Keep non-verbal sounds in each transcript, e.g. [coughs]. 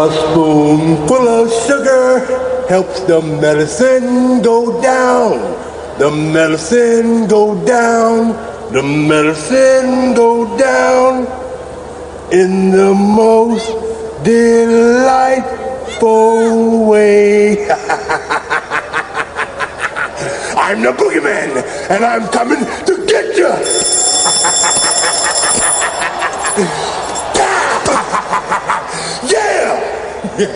A spoonful of sugar helps the medicine go down. The medicine go down. The medicine go down in the most delightful way. [laughs] I'm the boogeyman, and I'm coming to get you. [laughs] All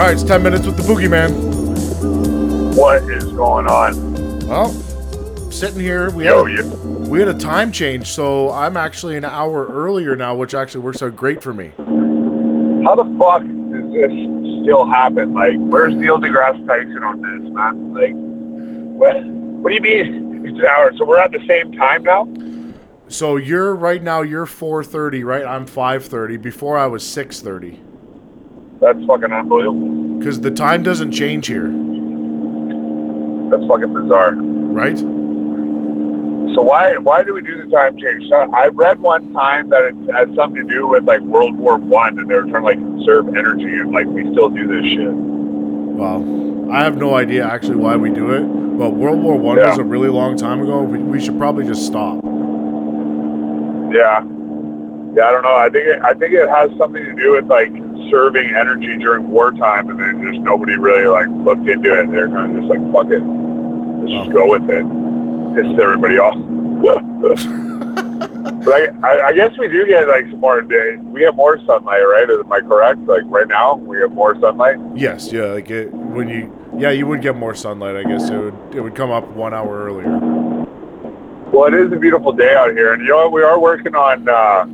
right, it's 10 minutes with the boogeyman. What is going on? Well, sitting here, we Yo, had, we had a time change, so I'm actually an hour earlier now, which actually works out great for me. how the fuck does this still happen? Like, where's Neil deGrasse Tyson on this, man? Like, what? What do you mean it's an hour? So we're at the same time now? So you're right now, you're 4:30, right? I'm 5:30. Before I was 6:30, That's fucking unbelievable. because the time doesn't change here, That's fucking bizarre. right? So why why do we do the time change? So I read one time that it had something to do with like World War One, and they were trying to like conserve energy, and like we still do this shit. Well, I have no idea actually why we do it, but World War One Yeah. was a really long time ago. We, we should probably just stop. Yeah, yeah. I don't know. I think it, I think it has something to do with like conserving energy during wartime, and then just nobody really like looked into it. They're kind of just like fuck it, just go with it. Piss everybody off. [laughs] but I, I, I guess we do get like some more. We have more sunlight, right? Am I correct? Like right now, we have more sunlight. Yes, yeah, like it, when you, yeah, you would get more sunlight. I guess it would it would come up one hour earlier. Well, it is a beautiful day out here, and you know what? We are working on uh,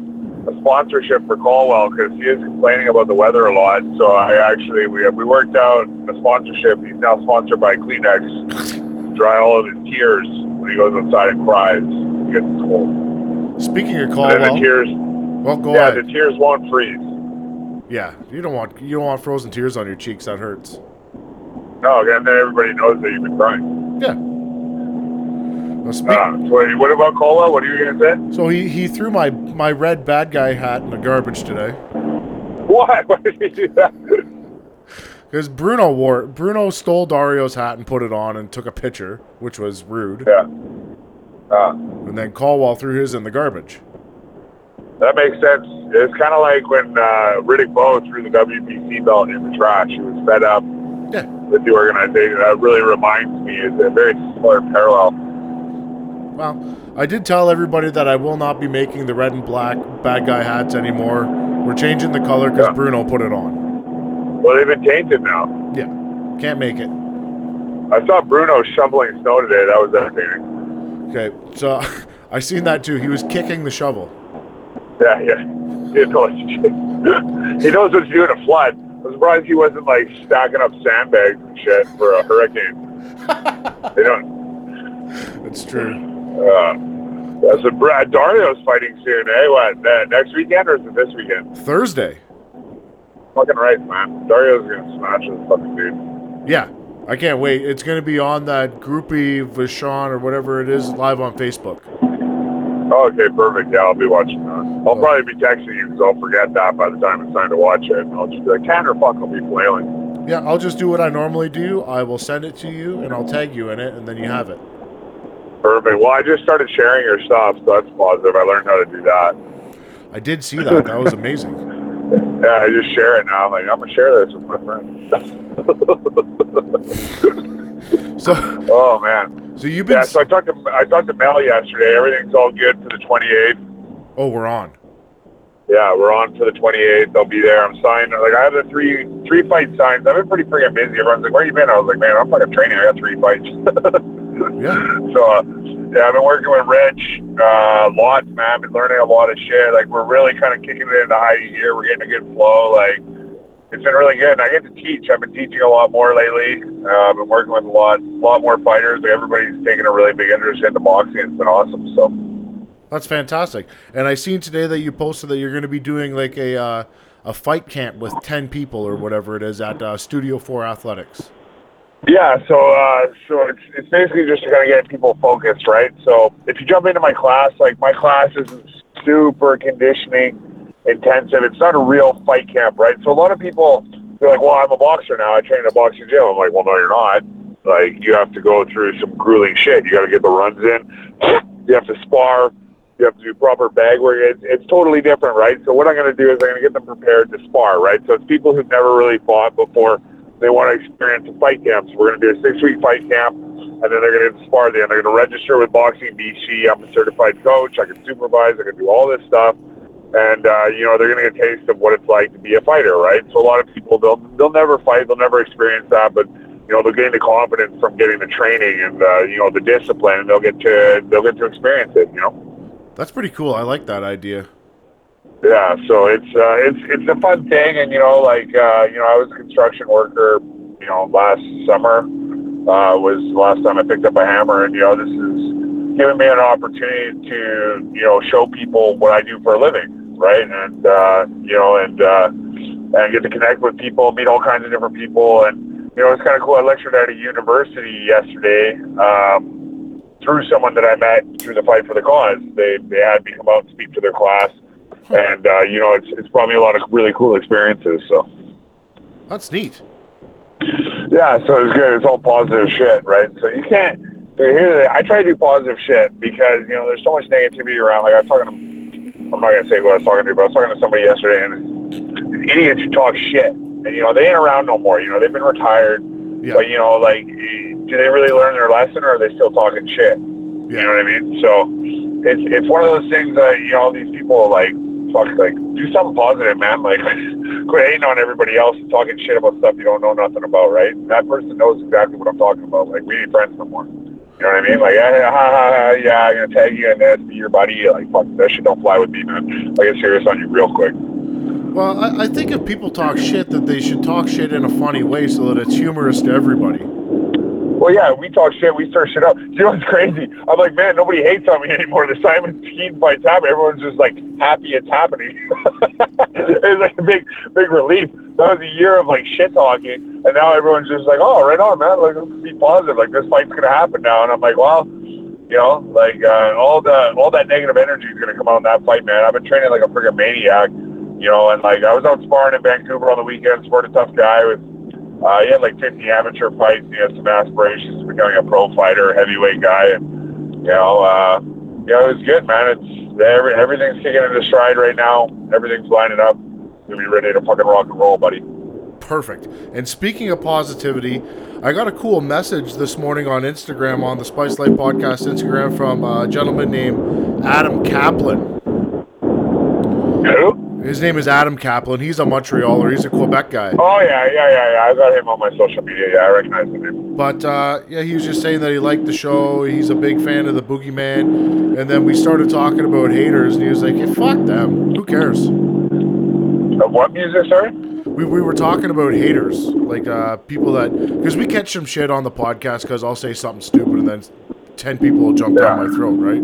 a sponsorship for Colwell because he is complaining about the weather a lot. So I actually we we worked out a sponsorship. He's now sponsored by Kleenex. [laughs] Dry all of his tears when he goes outside and cries. He gets cold. Speaking of then the Caldwell, tears, well, go yeah, ahead. the tears won't freeze. Yeah, you don't want you don't want frozen tears on your cheeks. That hurts. No, and then everybody knows that you've been crying. Yeah. Well, speak, Uh, so what about Colwell? What are you gonna say? so he, he threw my my red bad guy hat in the garbage today What? [laughs] Why did he do that? Because Bruno wore. Bruno stole Dario's hat and put it on and took a picture, which was rude. Yeah. Uh, And then Caldwell threw his in the garbage. That makes sense. It's kind of like when uh, Riddick Bowe threw the WBC belt in the trash. He was fed up Yeah. with the organization. That really reminds me. It's a very similar parallel. Well, I did tell everybody that I will not be making the red and black bad guy hats anymore. We're changing the color because Yeah. Bruno put it on. Well, they've been tainted now. Yeah, can't make it. I saw Bruno shoveling snow today. That was entertaining. Okay, so [laughs] I seen that too. He was kicking the shovel. Yeah, yeah. He knows, [laughs] he knows what to do in a flood. I'm surprised he wasn't like stacking up sandbags and shit for a hurricane. [laughs] they don't. It's true. Uh, that's a Brad Dario's fighting soon, eh? What uh, next weekend or is it this weekend? Thursday. Fucking right, man. Dario's gonna smash this fucking dude. Yeah, I can't wait. It's gonna be on that groupie Vashon or whatever it is live on Facebook. Oh, okay, perfect. Yeah, I'll be watching that. I'll oh. probably be texting you because I'll forget that by the time it's time to watch it. And I'll just be like, Tanner, fuck, I'll be flailing. Yeah, I'll just do what I normally do. I will send it to you and I'll tag you in it, and then you have it. Perfect. Well, I just started sharing your stuff, so that's positive. I learned how to do that. I did see that. That was amazing. [laughs] Yeah, I just share it now. I'm like, I'm gonna share this with my friends. [laughs] So, oh man. so you've been. Yeah. So I talked to I talked to Mel yesterday. Everything's all good for the 28th. oh, we're on. Yeah, we're on for the 28th. I'll be there. I'm signed. Like I have the three three fight signs. I've been pretty freaking busy. Everyone's like, "Where you been?" I was like, "Man, I'm fucking training. I got three fights." [laughs] Yeah. so uh, yeah, I've been working with Rich uh, lots, man. I've been learning a lot of shit. Like we're really kind of kicking it into high gear. We're getting a good flow. Like it's been really good. And I get to teach. I've been teaching a lot more lately. Uh, I've been working with a lot, lot more fighters. Everybody's taking a really big interest in the boxing. It's been awesome. So That's fantastic. And I seen today that you posted that you're going to be doing like a uh, a fight camp with ten people or whatever it is at uh, Studio Four Athletics. Yeah, so uh, so it's it's basically just to kind of get people focused, right? So if you jump into my class, like my class is super conditioning intensive. It's not a real fight camp, right? So a lot of people they're like, "Well, I'm a boxer now. I train in a boxing gym." I'm like, "Well, no, you're not. Like, you have to go through some grueling shit. You got to get the runs in. You have to spar. You have to do proper bag work. It's, it's totally different, right? So what I'm going to do is I'm going to get them prepared to spar, right? So it's people who've never really fought before they want to experience a fight camp. So we're going to do a six week fight camp, and then they're going to spar there. They're going to register with Boxing BC. I'm a certified coach. I can supervise. I can do all this stuff. And uh, you know they're going to get a taste of what it's like to be a fighter, right? So a lot of people they'll they'll never fight, they'll never experience that, but you know they'll gain the confidence from getting the training and uh, you know the discipline, and they'll get to they'll get to experience it. You know. That's pretty cool. I like that idea. Yeah, so it's uh, it's it's a fun thing, and you know, like uh, you know, I was a construction worker, you know, last summer uh, was the last time I picked up a hammer, and you know, this is giving me an opportunity to you know show people what I do for a living, right? And uh, you know, and uh, and get to connect with people, meet all kinds of different people, and you know, it's kind of cool. I lectured at a university yesterday. Um, through someone that I met through the fight for the cause, they they had me come out and speak to their class, and uh, you know, it's it's brought me a lot of really cool experiences. So That's neat. yeah, so it's good. It's all positive shit, right? So you can't. So here's the, I try to do positive shit because you know there's so much negativity around. Like I was talking to, I'm not gonna say who I was talking to, but I was talking to somebody yesterday, and idiots who talk shit, and you know they ain't around no more. You know they've been retired, Yeah. but you know like, do they really learn their lesson, or are they still talking shit? Yeah. You know what I mean? So it's it's one of those things that you know these people like fuck like do something positive, man. Like [laughs] quit hating on everybody else and talking shit about stuff you don't know nothing about, right? That person knows exactly what I'm talking about. Like we ain't friends no more. You know what I mean? Like, yeah, ha, ha, ha, yeah, I'm gonna tag you in this, be your buddy. Like, fuck, that shit don't fly with me, man. I get serious on you real quick. Well, I, I think if people talk shit, that they should talk shit in a funny way so that it's humorous to everybody. Well, yeah, we talk shit, we stir shit up. [laughs] You know what's crazy? I'm like, man, nobody hates on me anymore. The Simon Kean fight's happening. Everyone's just like happy it's happening. [laughs] it's like a big, big relief. That was a year of like shit talking, and now everyone's just like, oh, right on, man. Like, let's be positive. Like, this fight's gonna happen now. And I'm like, well, you know, like uh, all the all that negative energy is gonna come out in that fight, man. I've been training like a freaking maniac, you know, and like I was out sparring in Vancouver on the weekend. Sport a tough guy with. Uh, he had like 50 amateur fights. He had some aspirations of becoming a pro fighter, heavyweight guy, and you know, uh, you know, it was good, man. It's every, everything's kicking into stride right now. Everything's lining up. We'll be ready to fucking rock and roll, buddy. Perfect. And speaking of positivity, I got a cool message this morning on Instagram on the Spice Life Podcast Instagram from a gentleman named Adam Kaplan. Who? His name is Adam Kaplan. He's a Montrealer. He's a Quebec guy. Oh yeah, yeah, yeah, yeah. I got him on my social media. Yeah, I recognize the name. But uh, yeah, he was just saying that he liked the show. He's a big fan of the Boogeyman. And then we started talking about haters, and he was like, "Hey, fuck them. Who cares?" Of what music, sorry? We, we were talking about haters, like uh, people that because we catch some shit on the podcast because I'll say something stupid and then ten people will jump down my throat, right?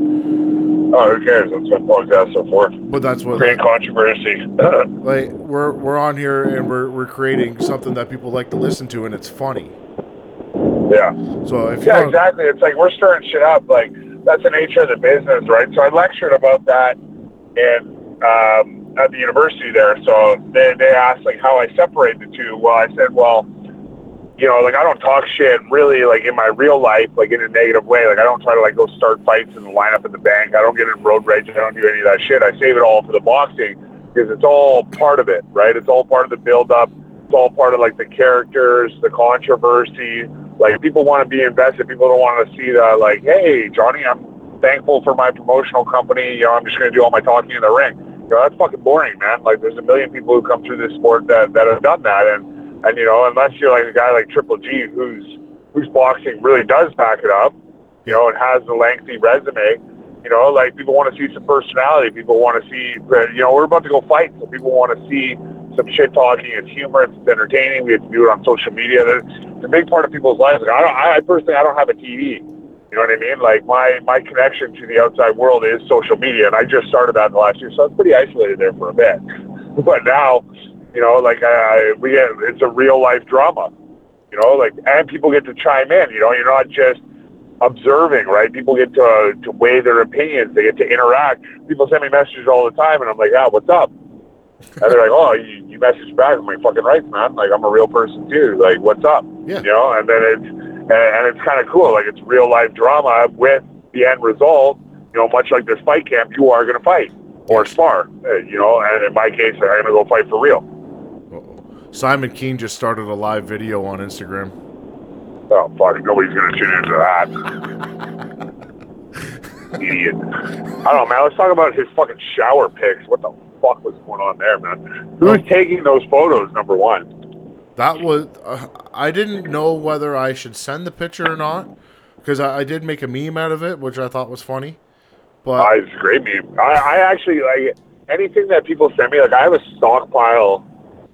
Oh, who cares? That's what podcasts are for. But that's what Create controversy. [laughs] like we're we're on here and we're we're creating something that people like to listen to and it's funny. yeah. So if you Yeah, exactly. It's like we're stirring shit up. Like that's the nature of the business, right? So I lectured about that in um, at the university there. So they they asked like how I separate the two. Well, I said, well, you know, like I don't talk shit really like in my real life, like in a negative way. Like I don't try to like go start fights and line up at the bank. I don't get in road rage. I don't do any of that shit. I save it all for the boxing because it's all part of it, right? It's all part of the build up. It's all part of like the characters, the controversy. Like people want to be invested. People don't want to see that. Like, hey, Johnny, I'm thankful for my promotional company. You know, I'm just going to do all my talking in the ring. You know, that's fucking boring, man. Like, there's a million people who come through this sport that that have done that, and and you know, unless you're like a guy like Triple G, who's whose boxing really does back it up, you know, and has a lengthy resume. You know, like people want to see some personality. People want to see, you know, we're about to go fight, so people want to see some shit talking. It's humorous. It's entertaining. We get to do it on social media. It's a big part of people's lives. Like, I don't. I personally, I don't have a TV. You know what I mean? Like my my connection to the outside world is social media, and I just started that in the last year, so I was pretty isolated there for a bit. [laughs] But now, you know, like I, we get it's a real life drama. You know, like and people get to chime in. You know, you're not just observing, right? People get to to weigh their opinions. They get to interact. People send me messages all the time, and I'm like, ah, what's up? And they're like, oh, you, you message back. I'm like, fucking right, man. Like, I'm a real person too. Like, what's up? Yeah. You know, and then it's and, and it's kind of cool. Like, it's real life drama with the end result. You know, much like this fight camp, you are going to fight or spar. Uh, you know, and in my case, I'm going to go fight for real. Simon Kean just started a live video on Instagram. Oh fuck! Nobody's gonna tune into that. [laughs] Idiot. I don't know, man. Let's talk about his fucking shower pics. What the fuck was going on there, man? Who's taking those photos? Number one. That was. Uh, I didn't know whether I should send the picture or not because I, I did make a meme out of it, which I thought was funny. But Uh, it's a great meme. I, I actually like anything that people send me. Like I have a stockpile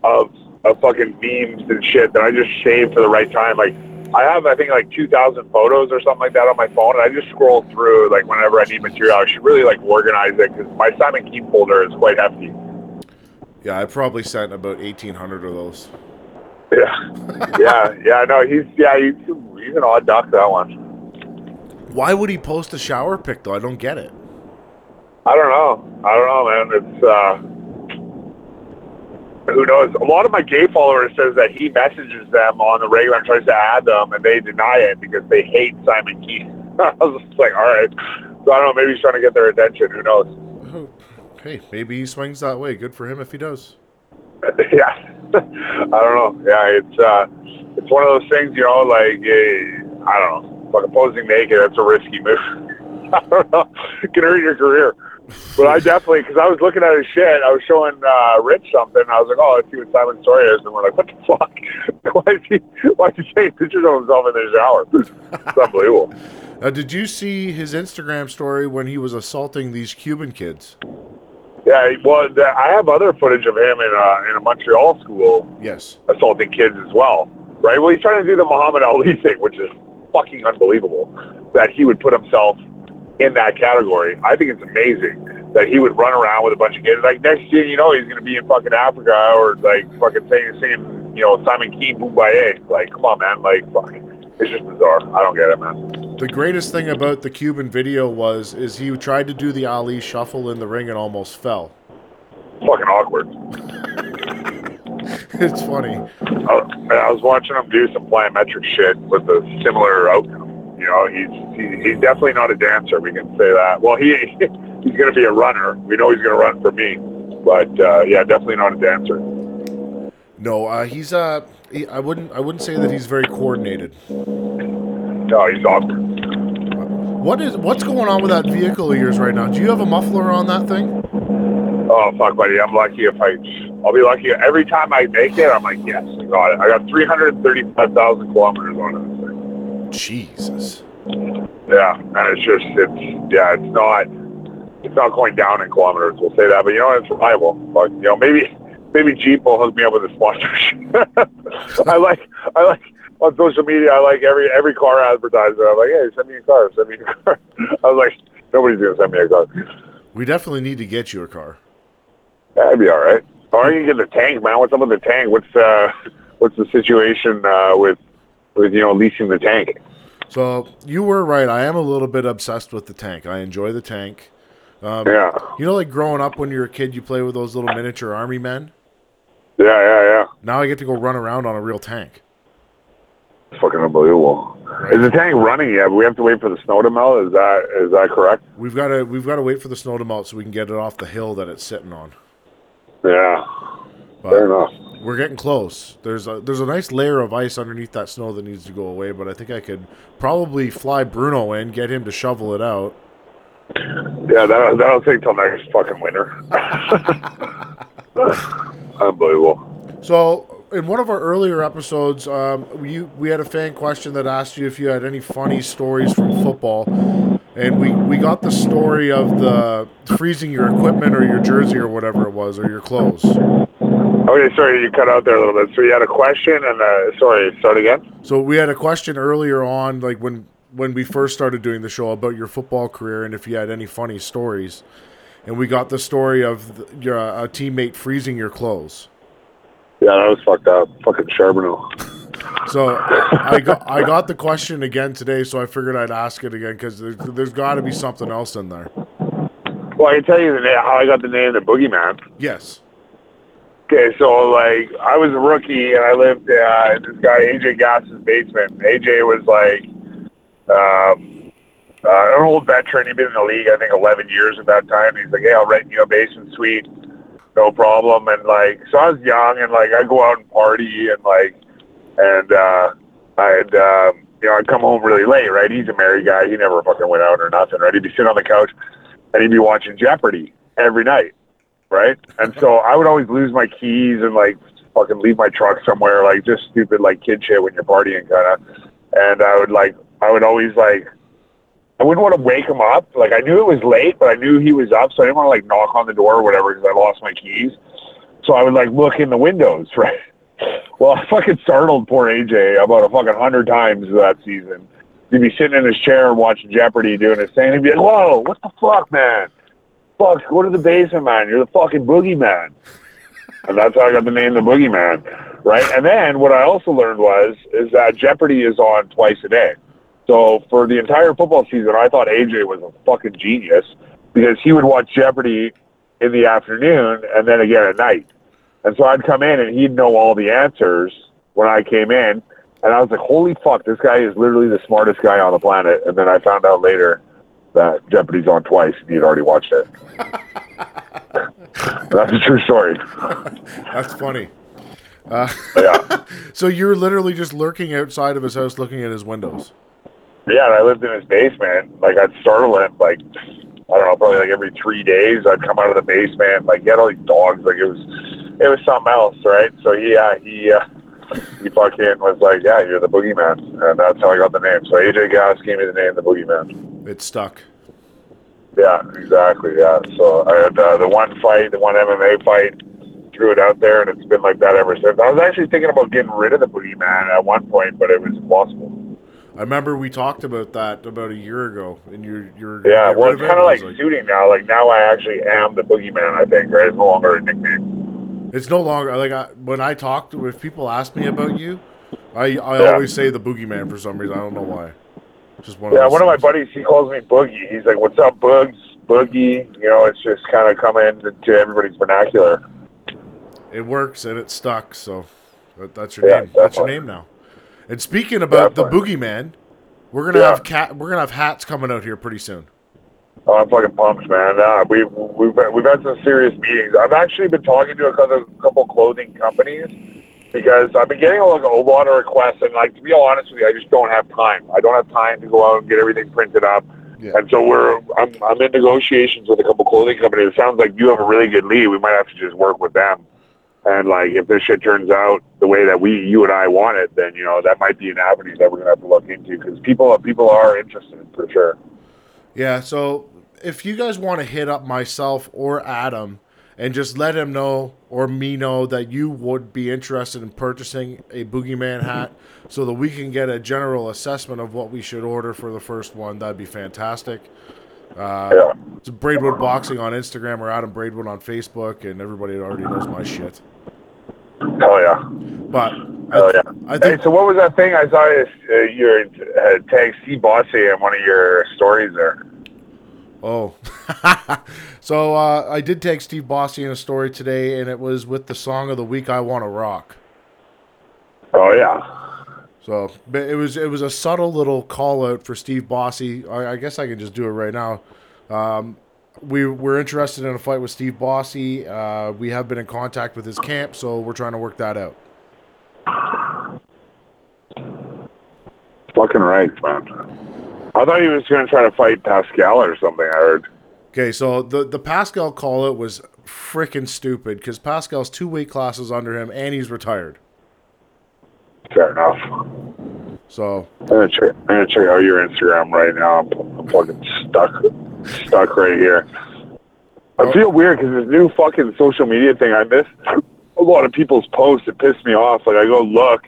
of of fucking memes and shit that I just save for the right time. Like I have, I think, like two thousand photos or something like that on my phone, and I just scroll through like whenever I need material. I should really like organize it because my Simon Kean folder is quite hefty. yeah, I probably sent about eighteen hundred of those. Yeah, [laughs] yeah, yeah. No, he's yeah, he's he's an odd duck. That one. Why would he post a shower pic though? I don't get it. I don't know. I don't know, man. It's uh who knows? A lot of my gay followers says that he messages them on the regular and tries to add them, and they deny it because they hate Simon Kean. [laughs] I was just like, all right. So I don't know. Maybe he's trying to get their attention. Who knows? Hey, maybe he swings that way. Good for him if he does. [laughs] yeah, [laughs] I don't know. Yeah, it's uh, it's one of those things, you know. Like uh, I don't know, fucking posing naked. That's a risky move. I don't know. It can hurt your career. But I definitely, because I was looking at his shit, I was showing uh, Rich something. And I was like, oh, let's see what Simon's story is. And we're like, what the fuck? [laughs] why is he? Why is he taking pictures of himself in the shower? it's unbelievable. Now, [laughs] did you see his Instagram story when he was assaulting these Cuban kids? Yeah, well, I have other footage of him in a, in a Montreal school Yes. assaulting kids as well, right? Well, he's trying to do the Muhammad Ali [laughs] thing, which is fucking unbelievable that he would put himself in that category. I think it's amazing that he would run around with a bunch of kids. Like next year, you know, he's going to be in fucking Africa or like fucking saying, singing, you know, Simon Kean, Mumbai. Like, come on, man. Like, fuck. It's just bizarre. I don't get it, man. The greatest thing about the Cuban video was is he tried to do the Ali shuffle in the ring and almost fell. Fucking awkward. [laughs] it's funny. Oh, I, I was watching him do some plyometric shit with a similar outcome. You know, he's he, he's definitely not a dancer. We can say that. Well, he [laughs] he's going to be a runner. We know he's going to run for me, but uh, yeah, definitely not a dancer. No, uh, he's uh, he, I wouldn't I wouldn't say that he's very coordinated. No, he's awkward. What is what's going on with that vehicle of yours right now? Do you have a muffler on that thing? Oh fuck, buddy! I'm lucky if I. I'll be lucky every time I make it. I'm like, yes, I got it. I got 335,000 kilometers on it. Jesus. Yeah, and it's just it's yeah, it's not it's not going down in kilometers. We'll say that, but you know it's reliable. But you know maybe maybe Jeep will hook me up with a sponsorship. [laughs] I like I like on social media. I like every every car advertiser. I'm like, hey, send me a car, send me a car. [laughs] I was like, nobody's gonna send me a car. We definitely need to get you a car. That'd be all right. Or you can get the tank, man. What's up with the tank? What's uh what's the situation uh, with with you know leasing the tank? So you were right. I am a little bit obsessed with the tank. I enjoy the tank. Um, Yeah, You know, like growing up when you're a kid, you play with those little miniature army men. yeah, yeah, yeah. Now I get to go run around on a real tank. It's fucking unbelievable. Is the tank running yet? We have to wait for the snow to melt. Is that is that correct? We've got to we've got to wait for the snow to melt so we can get it off the hill that it's sitting on. Yeah, But fair enough. We're getting close. There's a there's a nice layer of ice underneath that snow that needs to go away, but I think I could probably fly Bruno in, get him to shovel it out. Yeah, that that'll take till next fucking winter. [laughs] Unbelievable. So, in one of our earlier episodes, um, we we had a fan question that asked you if you had any funny stories from football, and we we got the story of the freezing your equipment or your jersey or whatever it was or your clothes. Okay, sorry, you cut out there a little bit. So you had a question, and uh, sorry, start again. So we had a question earlier on, like when when we first started doing the show about your football career and if you had any funny stories, and we got the story of the, your a teammate freezing your clothes. Yeah, that was fucked up. Fucking Charbonneau. [laughs] So I got I got the question again today, so I figured I'd ask it again because there's, there's got to be something else in there. Well, I can tell you the name, how I got the name of the Boogeyman. Yes. Okay, so like I was a rookie and I lived uh, in this guy AJ Gass's basement. AJ was like um, uh, an old veteran. He'd been in the league I think 11 years at that time. He's like, "Hey, I'll rent you a basement suite, no problem." And like, so I was young and like I go out and party and like, and uh, I'd um, you know I'd come home really late. Right? He's a married guy. He never fucking went out or nothing. Right? He'd be sitting on the couch and he'd be watching Jeopardy every night right? And so I would always lose my keys and like fucking leave my truck somewhere, like just stupid like kid shit when you're partying, kind of. And I would like, I would always like, I wouldn't want to wake him up. Like I knew it was late, but I knew he was up, so I didn't want to like knock on the door or whatever because I lost my keys. So I would like look in the windows, [laughs] right? Well, I fucking startled poor AJ about a fucking hundred times that season. He'd be sitting in his chair watching Jeopardy doing his thing. He'd be like, "Whoa, what the fuck, man?" Fuck, go to the basement, man. You're the fucking boogeyman. And that's how I got the name the boogeyman. Right? And then what I also learned was is that Jeopardy is on twice a day. So for the entire football season I thought AJ was a fucking genius because he would watch Jeopardy in the afternoon and then again at night. And so I'd come in and he'd know all the answers when I came in. And I was like, holy fuck, this guy is literally the smartest guy on the planet. And then I found out later that Jeopardy's on twice and he'd already watched it. [laughs] That's a true story. That's funny. Uh, Yeah. [laughs] so you're literally just lurking outside of his house, looking at his windows. Yeah, and I lived in his basement. Like I'd startle him like I don't know, probably like every three days I'd come out of the basement, like get all these dogs, like it was it was something else, right? So yeah, he uh, he fucking was like, Yeah, you're the boogeyman and that's how I got the name. So AJ Gass gave me the name the boogeyman. It stuck. Yeah, exactly. Yeah. So I had uh, the one fight, the one MMA fight, threw it out there, and it's been like that ever since. I was actually thinking about getting rid of the boogeyman at one point, but it was impossible. I remember we talked about that about a year ago, and you're you're Yeah, well, it's kind of like was suiting now. Like now, I actually am the boogeyman. I think, right? It's no longer a nickname. It's no longer like I, when I talk to if people ask me about you, I I Yeah. always say the boogeyman for some reason. I don't know why. Just one. Yeah, of one of my buddies, he calls me Boogie. He's like, "What's up, Boogs? Boogie?" You know, it's just kind of coming into everybody's vernacular. It works and it stuck. So that, that's your Yeah, name. That's your name now. And speaking about the Definitely. boogeyman, we're gonna Yeah. have cat. We're gonna have hats coming out here pretty soon. Oh, I'm fucking pumped, man. Uh, we've we've we've had some serious meetings. I've actually been talking to a couple couple clothing companies because I've been getting like a lot of requests, and like to be honest with you, I just don't have time. I don't have time to go out and get everything printed up. Yeah. And so we're I'm I'm in negotiations with a couple clothing companies. It sounds like you have a really good lead. We might have to just work with them. And like if this shit turns out the way that we you and I want it, then you know that might be an avenue that we're gonna have to look into because people people are interested for sure. Yeah, so if you guys want to hit up myself or Adam and just let him know or me know that you would be interested in purchasing a Boogeyman hat so that we can get a general assessment of what we should order for the first one, that'd be fantastic. Uh, Yeah. It's Braidwood Boxing on Instagram or Adam Braidwood on Facebook, and everybody already knows my shit. Hell yeah. But I, Oh yeah. I hey, so what was that thing I saw? You, uh, your uh, tag C Bossy in one of your stories there. Oh, [laughs] so uh, I did take Steve Bossé in a story today, and it was with the song of the week, "I Want to Rock." Oh yeah. So but it was it was a subtle little call out for Steve Bossé. I, I guess I can just do it right now. Um, we we're interested in a fight with Steve Bossé. Uh, we have been in contact with his camp, so we're trying to work that out. Fucking right, man. I thought he was going to try to fight Pascal or something. I heard. Okay, so the the Pascal call out was freaking stupid because Pascal's two weight classes under him, and he's retired. Fair enough. So I'm gonna check. I'm gonna check out your Instagram right now. I'm, I'm fucking stuck, stuck right here. I feel weird because this new fucking social media thing. I miss a a lot of people's posts. It pissed me off. Like I go look,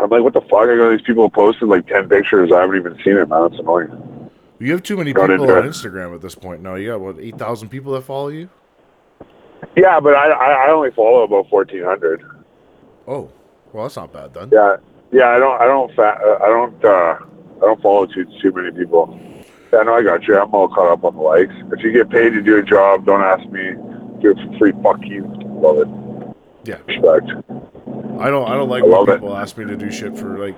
I'm like, what the fuck? I go, these people posted like ten pictures. I haven't even seen it, man. It's annoying. You have too many Got people on it. Instagram at this point. No, you got what eight thousand people that follow you. Yeah, but I I, I only follow about fourteen hundred. Oh, well, that's not bad then. Yeah, yeah. I don't I don't fa- uh, I don't uh, I don't follow too too many people. Yeah, no, I got you. I'm all caught up on the likes. If you get paid to do a job, don't ask me. Do it for free. Fuck you. Love it. Yeah, Respect. I don't. I don't like I when love it. people ask me to do shit for like.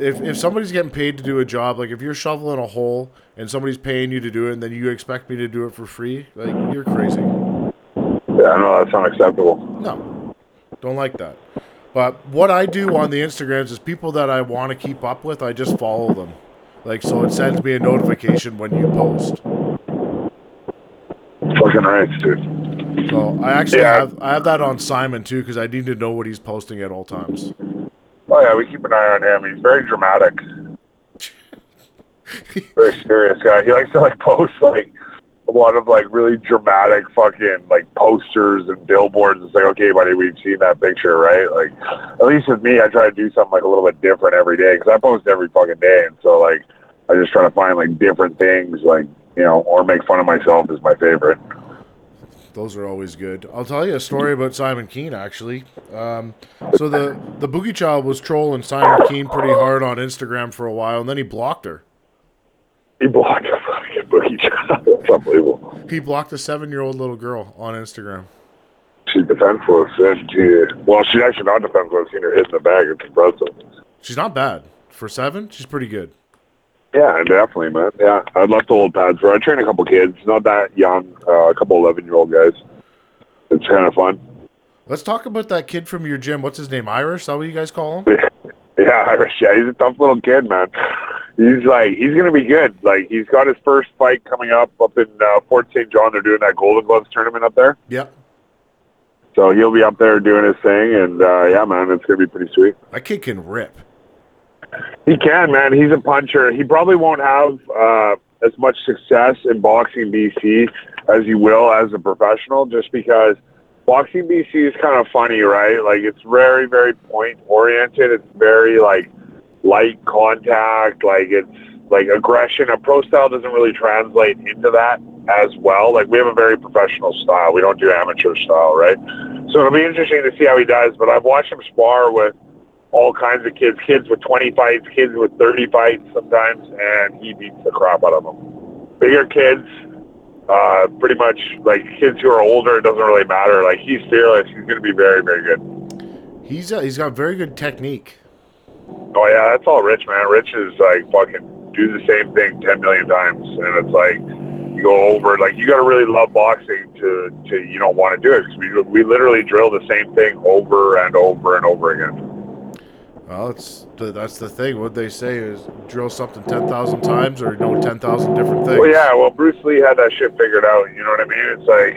If if somebody's getting paid to do a job, like if you're shoveling a hole and somebody's paying you to do it, and then you expect me to do it for free, like you're crazy. Yeah, I know that's unacceptable. No, don't like that. But what I do on the Instagrams is people that I want to keep up with, I just follow them. Like so, it sends me a notification when you post. Fucking right, dude. So I actually Yeah. have I have that on Simon too because I need to know what he's posting at all times. Oh yeah, we keep an eye on him. He's very dramatic. [laughs] very serious guy. He likes to like post like a lot of like really dramatic fucking like posters and billboards. It's like, okay, buddy, we've seen that picture, right? Like, at least with me, I try to do something like a little bit different every day because I post every fucking day, and so like I just try to find like different things, like you know, or make fun of myself is my favorite. Those are always good. I'll tell you a story about Simon Kean actually. Um, so the the Boogie Child was trolling Simon Kean pretty hard on Instagram for a while, and then he blocked her. He blocked a fucking boogie child. [laughs] That's unbelievable. He blocked a seven year old little girl on Instagram. She's defenseless. And she, well, she's actually not defenseless. I've seen her hit in the bag. It's impressive. She's not bad for seven. She's pretty good. Yeah, definitely, man. Yeah, I'd love to hold pads for. her. I train a couple kids, not that young, uh, a couple eleven-year-old guys. It's kind of fun. Let's talk about that kid from your gym. What's his name? Irish? Is that what you guys call him? [laughs] Yeah, Irish. Yeah, he's a tough little kid, man. He's like, he's gonna be good. Like, he's got his first fight coming up up in uh, Fort St. John. They're doing that Golden Gloves tournament up there, Yep. so he'll be up there doing his thing. And uh, yeah, man, it's gonna be pretty sweet. That kid can rip. He can, man. He's a puncher. He probably won't have uh, as much success in boxing BC as he will as a professional, just because boxing BC is kind of funny, right? Like it's very, very point oriented. It's very like light contact. Like it's like aggression. A pro style doesn't really translate into that as well. Like we have a very professional style. We don't do amateur style, right? So it'll be interesting to see how he does. But I've watched him spar with all kinds of kids, kids with 20 fights, kids with 30 fights sometimes, and he beats the crap out of them. Bigger kids, uh, pretty much like kids who are older, it doesn't really matter. Like he's fearless. He's going to be very, very good. He's uh, he's got very good technique. Oh yeah, that's all Rich, man. Rich is like fucking do the same thing 10 million times, and it's like you go over. Like you got to really love boxing to to you know want to do it because we we literally drill the same thing over and over and over again. Well, it's th- that's the thing. What they say is drill something ten thousand times or know ten thousand different things. Well, yeah. Well, Bruce Lee had that shit figured out. You know what I mean? It's like,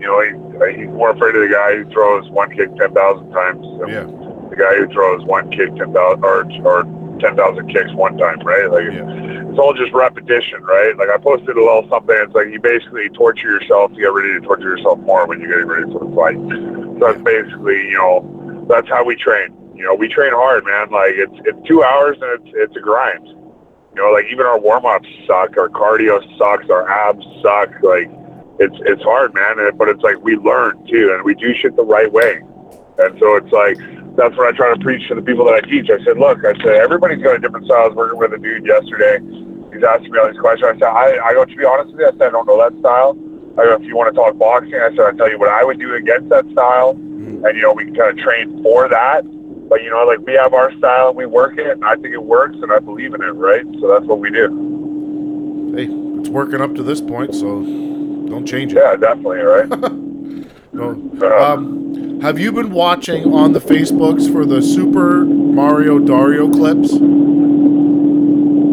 you know, he, uh, he's more afraid of the guy who throws one kick ten thousand times than Yeah. the guy who throws one kick ten thousand or or ten thousand kicks one time, right? Like, Yeah. it's all just repetition, right? Like I posted a little something. It's like you basically torture yourself to get ready to torture yourself more when you're getting ready for the fight. So that's basically, you know, that's how we train. You know, we train hard, man. Like it's it's two hours and it's it's a grind. You know, like even our warm ups suck, our cardio sucks, our abs suck. Like it's it's hard, man. And- But it's like we learn too, and we do shit the right way. And so it's like that's what I try to preach to the people that I teach. I said, look, I said everybody's got a different style. I was working with a dude yesterday. He's asking me all these questions. I said, I, I go to be honest with you. I said I don't know that style. I go, if you want to talk boxing, I said I tell you what I would do against that style, mm-hmm. and you know we can kind of train for that. But you know, like we have our style and we work it, and I think it works, and I believe in it, right? So that's what we do. Hey, it's working up to this point, so don't change it. Yeah, definitely, right? [laughs] No. [laughs] Um, have you been watching on the Facebooks for the Super Mario Dario clips?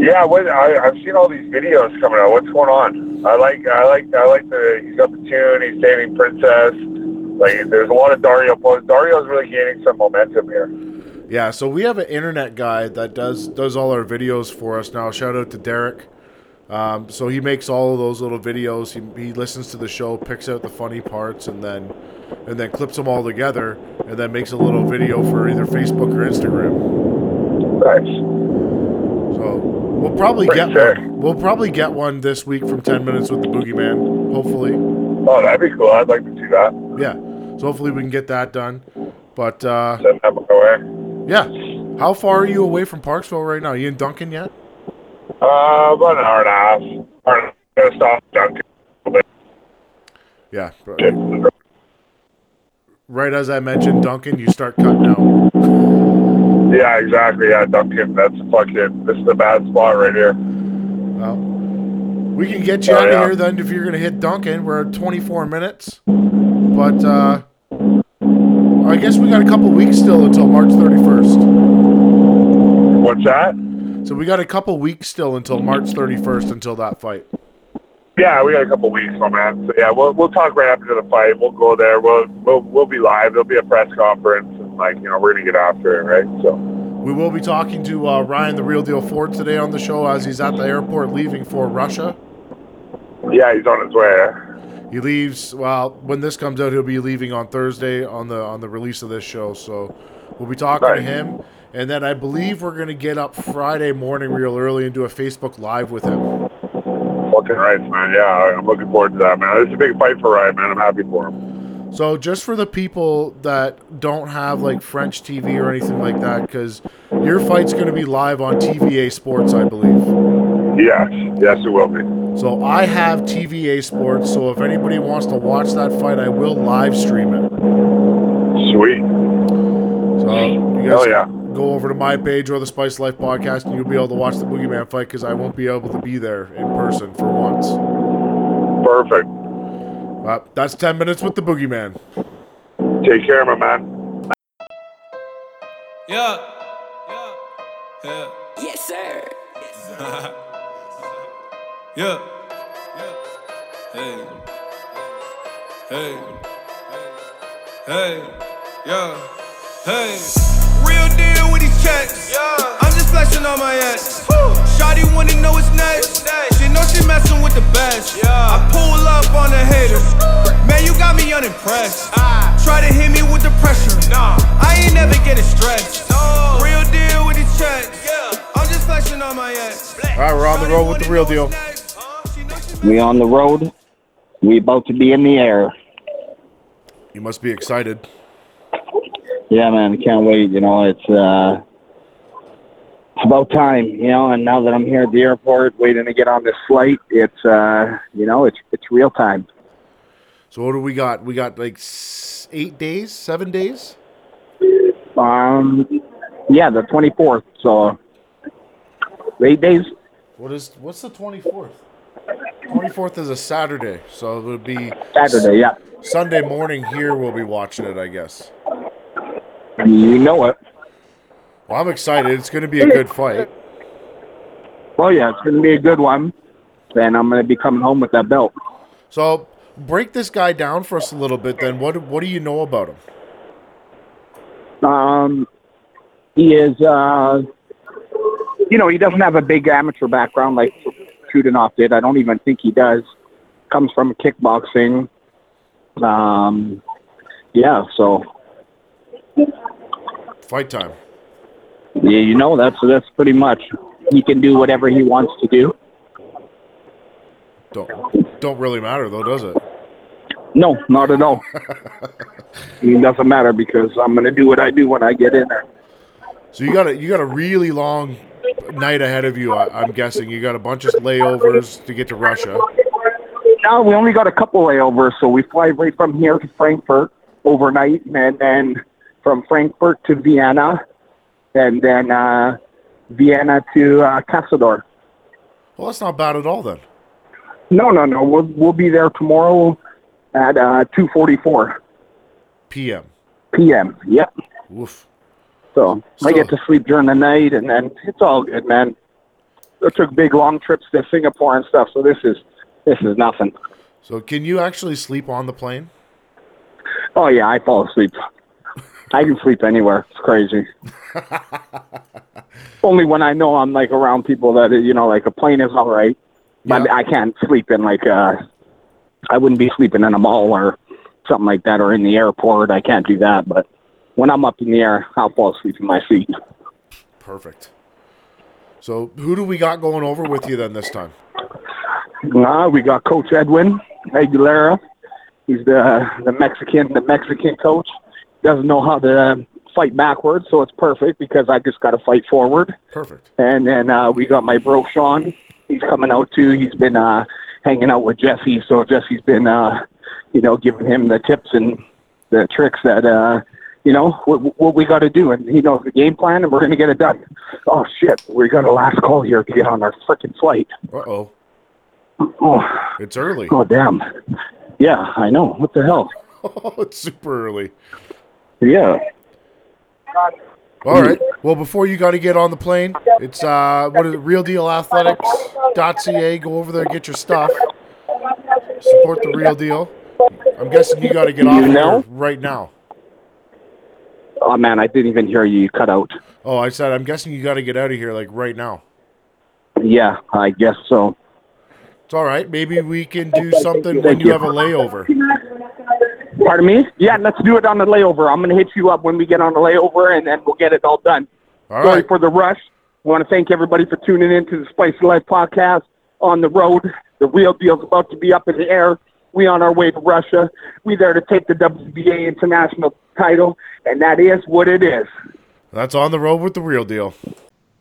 Yeah, what I, I've seen all these videos coming out. What's going on? I like, I like, I like the. He's got the tune. He's dating princess. Like, there's a lot of Dario posts. Dario's really gaining some momentum here. Yeah, so we have an internet guy that does does all our videos for us now. Shout out to Derek. Um, so he makes all of those little videos. He, he listens to the show, picks out the funny parts, and then and then clips them all together, and then makes a little video for either Facebook or Instagram. Nice. So we'll probably Pretty get sick. one. We'll probably get one this week from Ten Minutes with the Boogeyman. Hopefully, Oh, that'd be cool. I'd like to see that. yeah. So hopefully we can get that done. But uh, Send that my way. Yeah, how far are you away from Parksville right now? you in Duncan yet? Uh, about an hour and a half. Hour and a half. Gonna stop Duncan. Yeah. bro. Right as I mentioned, Duncan, you start cutting out. Yeah, exactly. Yeah, Duncan. That's fucking. This is a bad spot right here. Well, we can get you Oh, out of yeah. here then if you're going to hit Duncan. We're at 24 minutes. But uh, I guess we got a couple weeks still until March 31st. What's that? So we got a couple weeks still until March 31st until that fight. Yeah, we got a couple weeks, my man. So yeah, we'll we'll talk right after the fight. We'll go there. We'll we'll we'll be live. There'll be a press conference, and like you know, we're gonna get after it, right? So We will be talking to uh, Ryan, the real deal Ford, today on the show as he's at the airport leaving for Russia. yeah, he's on his way. He leaves. Well, when this comes out, he'll be leaving on Thursday on the on the release of this show. So we'll be talking to him, and then I believe we're gonna get up Friday morning real early and do a Facebook live with him. Fucking right, man. Yeah, I'm looking forward to that, man. It's a big fight for Ryan, man. I'm happy for him. So just for the people that don't have like French TV or anything like that, because your fight's gonna be live on TVA Sports, I believe. Yes, yes, it will be. So I have TVA Sports. So if anybody wants to watch that fight, I will live stream it. Sweet. So you guys Hell yeah. go over to my page or the Spice Life podcast, and you'll be able to watch the Boogeyman fight because I won't be able to be there in person for once. Perfect. Uh, that's ten minutes with the Boogeyman. Take care, my man. Yeah. Yeah. Yeah. Yes, sir. [laughs] Yeah. Hey. Hey. Hey. Yeah. Hey. Real deal with these checks. Yeah. I'm just flexing on my ex. Shawty wanna know what's next. She know she messing with the best. Yeah. I pull up on the haters. Man, you got me unimpressed. Try to hit me with the pressure. Nah. I ain't never getting stressed. No. Real deal with these checks. Yeah. I'm just flexing on my ex. All right, we're on the road with the real deal. We on the road. We about to be in the air. You must be excited. Yeah, man, I can't wait. You know, it's uh, it's about time. You know, and now that I'm here at the airport, waiting to get on this flight, it's uh, you know, it's it's real time. So what do we got? We got like eight days, seven days. Um, yeah, the 24th. So eight days. What is what's the twenty fourth? Twenty fourth is a Saturday, so it would be Saturday. Yeah, Sunday morning here. We'll be watching it, I guess. you know it. Well, I'm excited. It's going to be a good fight. Well, yeah, it's gonna be a good one. And I'm gonna be coming home with that belt. So break this guy down for us a little bit. Then what what do you know about him? Um, he is, uh, you know, he doesn't have a big amateur background like Chudinov did. I don't even think he does. Comes from kickboxing. Um, yeah, so Fight time. yeah, you know, that's that's pretty much. He can do whatever he wants to do. Don't don't really matter though, does it? No, not at all. [laughs] it doesn't matter because I'm gonna do what I do when I get in there. So you got a you got a really long night ahead of you. I, I'm guessing you got a bunch of layovers to get to Russia. No, we only got a couple layovers, so we fly right from here to Frankfurt overnight, and then from Frankfurt to Vienna, and then uh, Vienna to uh, Casador. Well, that's not bad at all then. No, no, no. We'll we'll be there tomorrow at uh, two forty four PM. p.m. Yep. Woof. So I get to sleep during the night, and then it's all good, man. I took big long trips to Singapore and stuff, so this is this is nothing. So can you actually sleep on the plane? Oh yeah, I fall asleep. I can sleep anywhere. It's crazy. [laughs] Only when I know I'm like around people that you know, like a plane is all right. But Yeah. I can't sleep in like uh, I wouldn't be sleeping in a mall or something like that, or in the airport. I can't do that. But when I'm up in the air, I'll fall asleep in my seat. Perfect. So who do we got going over with you then this time? Uh, we got Coach Edwin Aguilera. He's the the Mexican the Mexican coach. Doesn't know how to fight backwards, so it's perfect because I just got to fight forward. Perfect. And then uh, we got my bro Sean. He's coming out too. He's been uh, hanging out with Jesse, so Jesse's been uh, you know giving him the tips and the tricks that uh, you know what, what we got to do, and he knows the game plan, and we're gonna get it done. Oh shit, we got a last call here to get on our freaking flight. Uh oh. Oh, It's early. oh damn. Yeah, I know. What the hell? [laughs] it's super early. Yeah. All right. Well, before you got to get on the plane, it's uh, what is it? RealDealAthletics.ca. Go over there, get your stuff. Support the Real Deal. I'm guessing you got to get You off know? here right now. Oh man, I didn't even hear you. You cut out. Oh, I said I'm guessing you got to get out of here like right now. Yeah, I guess so. It's all right. Maybe we can do something when Thank you you. have a layover. Pardon me? Yeah, let's do it on the layover. I'm gonna hit you up when we get on the layover, and then we'll get it all done. All Sorry right. for the rush. I want to thank everybody for tuning in to the Spice of Life podcast on the road. The real deal's about to be up in the air. We on our way to Russia. We there to take the WBA international title, and that is what it is. That's on the road with the real deal.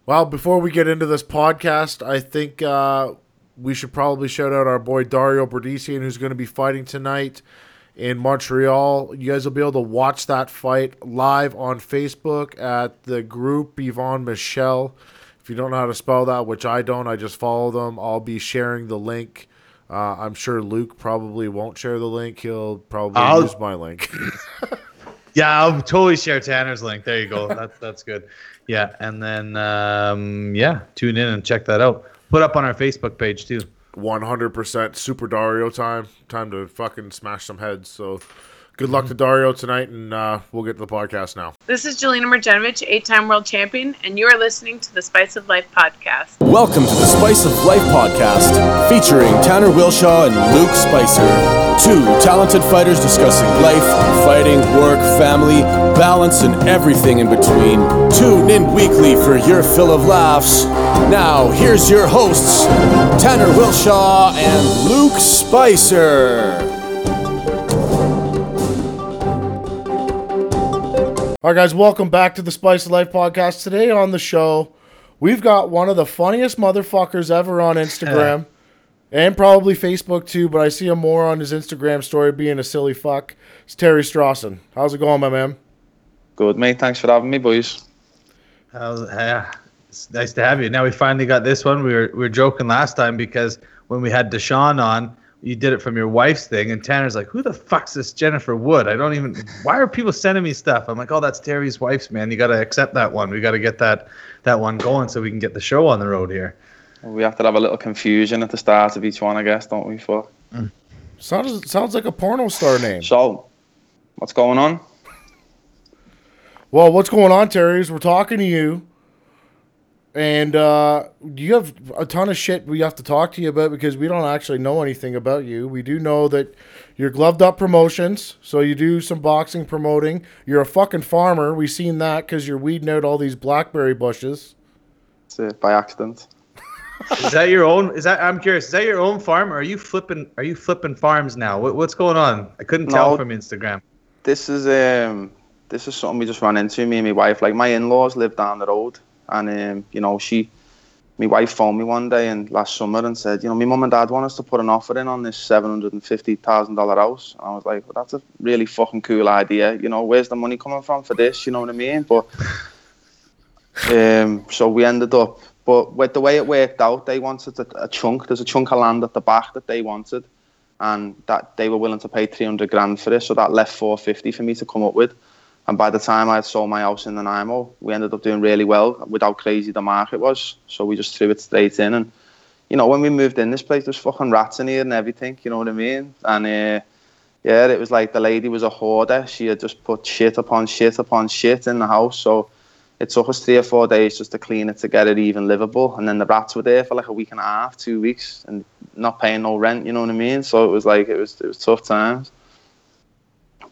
Well, before we get into this podcast, I think uh, we should probably shout out our boy Dario Bredicean, who's going to be fighting tonight in Montreal. You guys will be able to watch that fight live on Facebook at the group Yvon Michel. If you don't know how to spell that, which I don't, I just follow them. I'll be sharing the link. Uh, I'm sure Luke probably won't share the link. He'll probably I'll- use my link. [laughs] Yeah, I'll totally share Tanner's link. There you go. [laughs] That, that's good. Yeah, and then um, yeah, tune in and check that out. Put up on our Facebook page too. 100% Super Dario time. Time to fucking smash some heads. So good luck to Dario tonight, and uh, we'll get to the podcast now. This is Jelena Marjanovic, eight-time world champion, and you are listening to the Spice of Life podcast. Welcome to the Spice of Life podcast, featuring Tanner Wilshaw and Luke Spicer. Two talented fighters discussing life, fighting, work, family, balance, and everything in between. Tune in weekly for your fill of laughs. Now, here's your hosts, Tanner Wilshaw and Luke Spicer. All right, guys, welcome back to the Spice of Life podcast. Today on the show, we've got one of the funniest motherfuckers ever on [laughs] Instagram and probably Facebook too, but I see him more on his Instagram story being a silly fuck. It's Terry Strawson. How's it going, my man? Good, mate. Thanks for having me, boys. How's, yeah, it's nice to have you. Now we finally got this one. We were we were joking last time because when we had Deshaun on, you did it from your wife's thing, and Tanner's like, "Who the fuck's this Jennifer Wood? I don't even. Why are people sending me stuff?" I'm like, "Oh, that's Terry's wife's man. You got to accept that one. We got to get that that one going so we can get the show on the road here." We have to have a little confusion at the start of each one, I guess, don't we? For Sounds sounds like a porno star name. so, what's going on? Well, what's going on, Terry? Is we're talking to you, and uh, you have a ton of shit we have to talk to you about because we don't actually know anything about you. We do know that you're gloved up promotions, so you do some boxing promoting. You're a fucking farmer. We seen that because you're weeding out all these blackberry bushes. It's uh, by accident. [laughs] Is that your own? Is that I'm curious? Is that your own farm, or are you flipping? Are you flipping farms now? What, what's going on? I couldn't tell No. from Instagram. This is um, this is something we just ran into. Me and my wife. Like my in-laws live down the road, and um, you know, she, my wife phoned me one day and last summer and said, you know, my mum and dad want us to put an offer in on this seven hundred and fifty thousand dollar house. And I was like, well, that's a really fucking cool idea. You know, where's the money coming from for this? You know what I mean? But um, so we ended up, but with the way it worked out, they wanted a, a chunk. There's a chunk of land at the back that they wanted, and that they were willing to pay 300 grand for it. So that left 450 for me to come up with. And by the time I sold my house in Nanaimo, we ended up doing really well with how crazy the market was. So we just threw it straight in. And, you know, when we moved in this place, there's fucking rats in here and everything, you know what I mean? And, uh, yeah, it was like the lady was a hoarder. She had just put shit upon shit upon shit in the house. So it took us three or four days just to clean it to get it even livable. And then the rats were there for like a week and a half, two weeks, and not paying no rent. You know what I mean? So it was like it was it was tough times.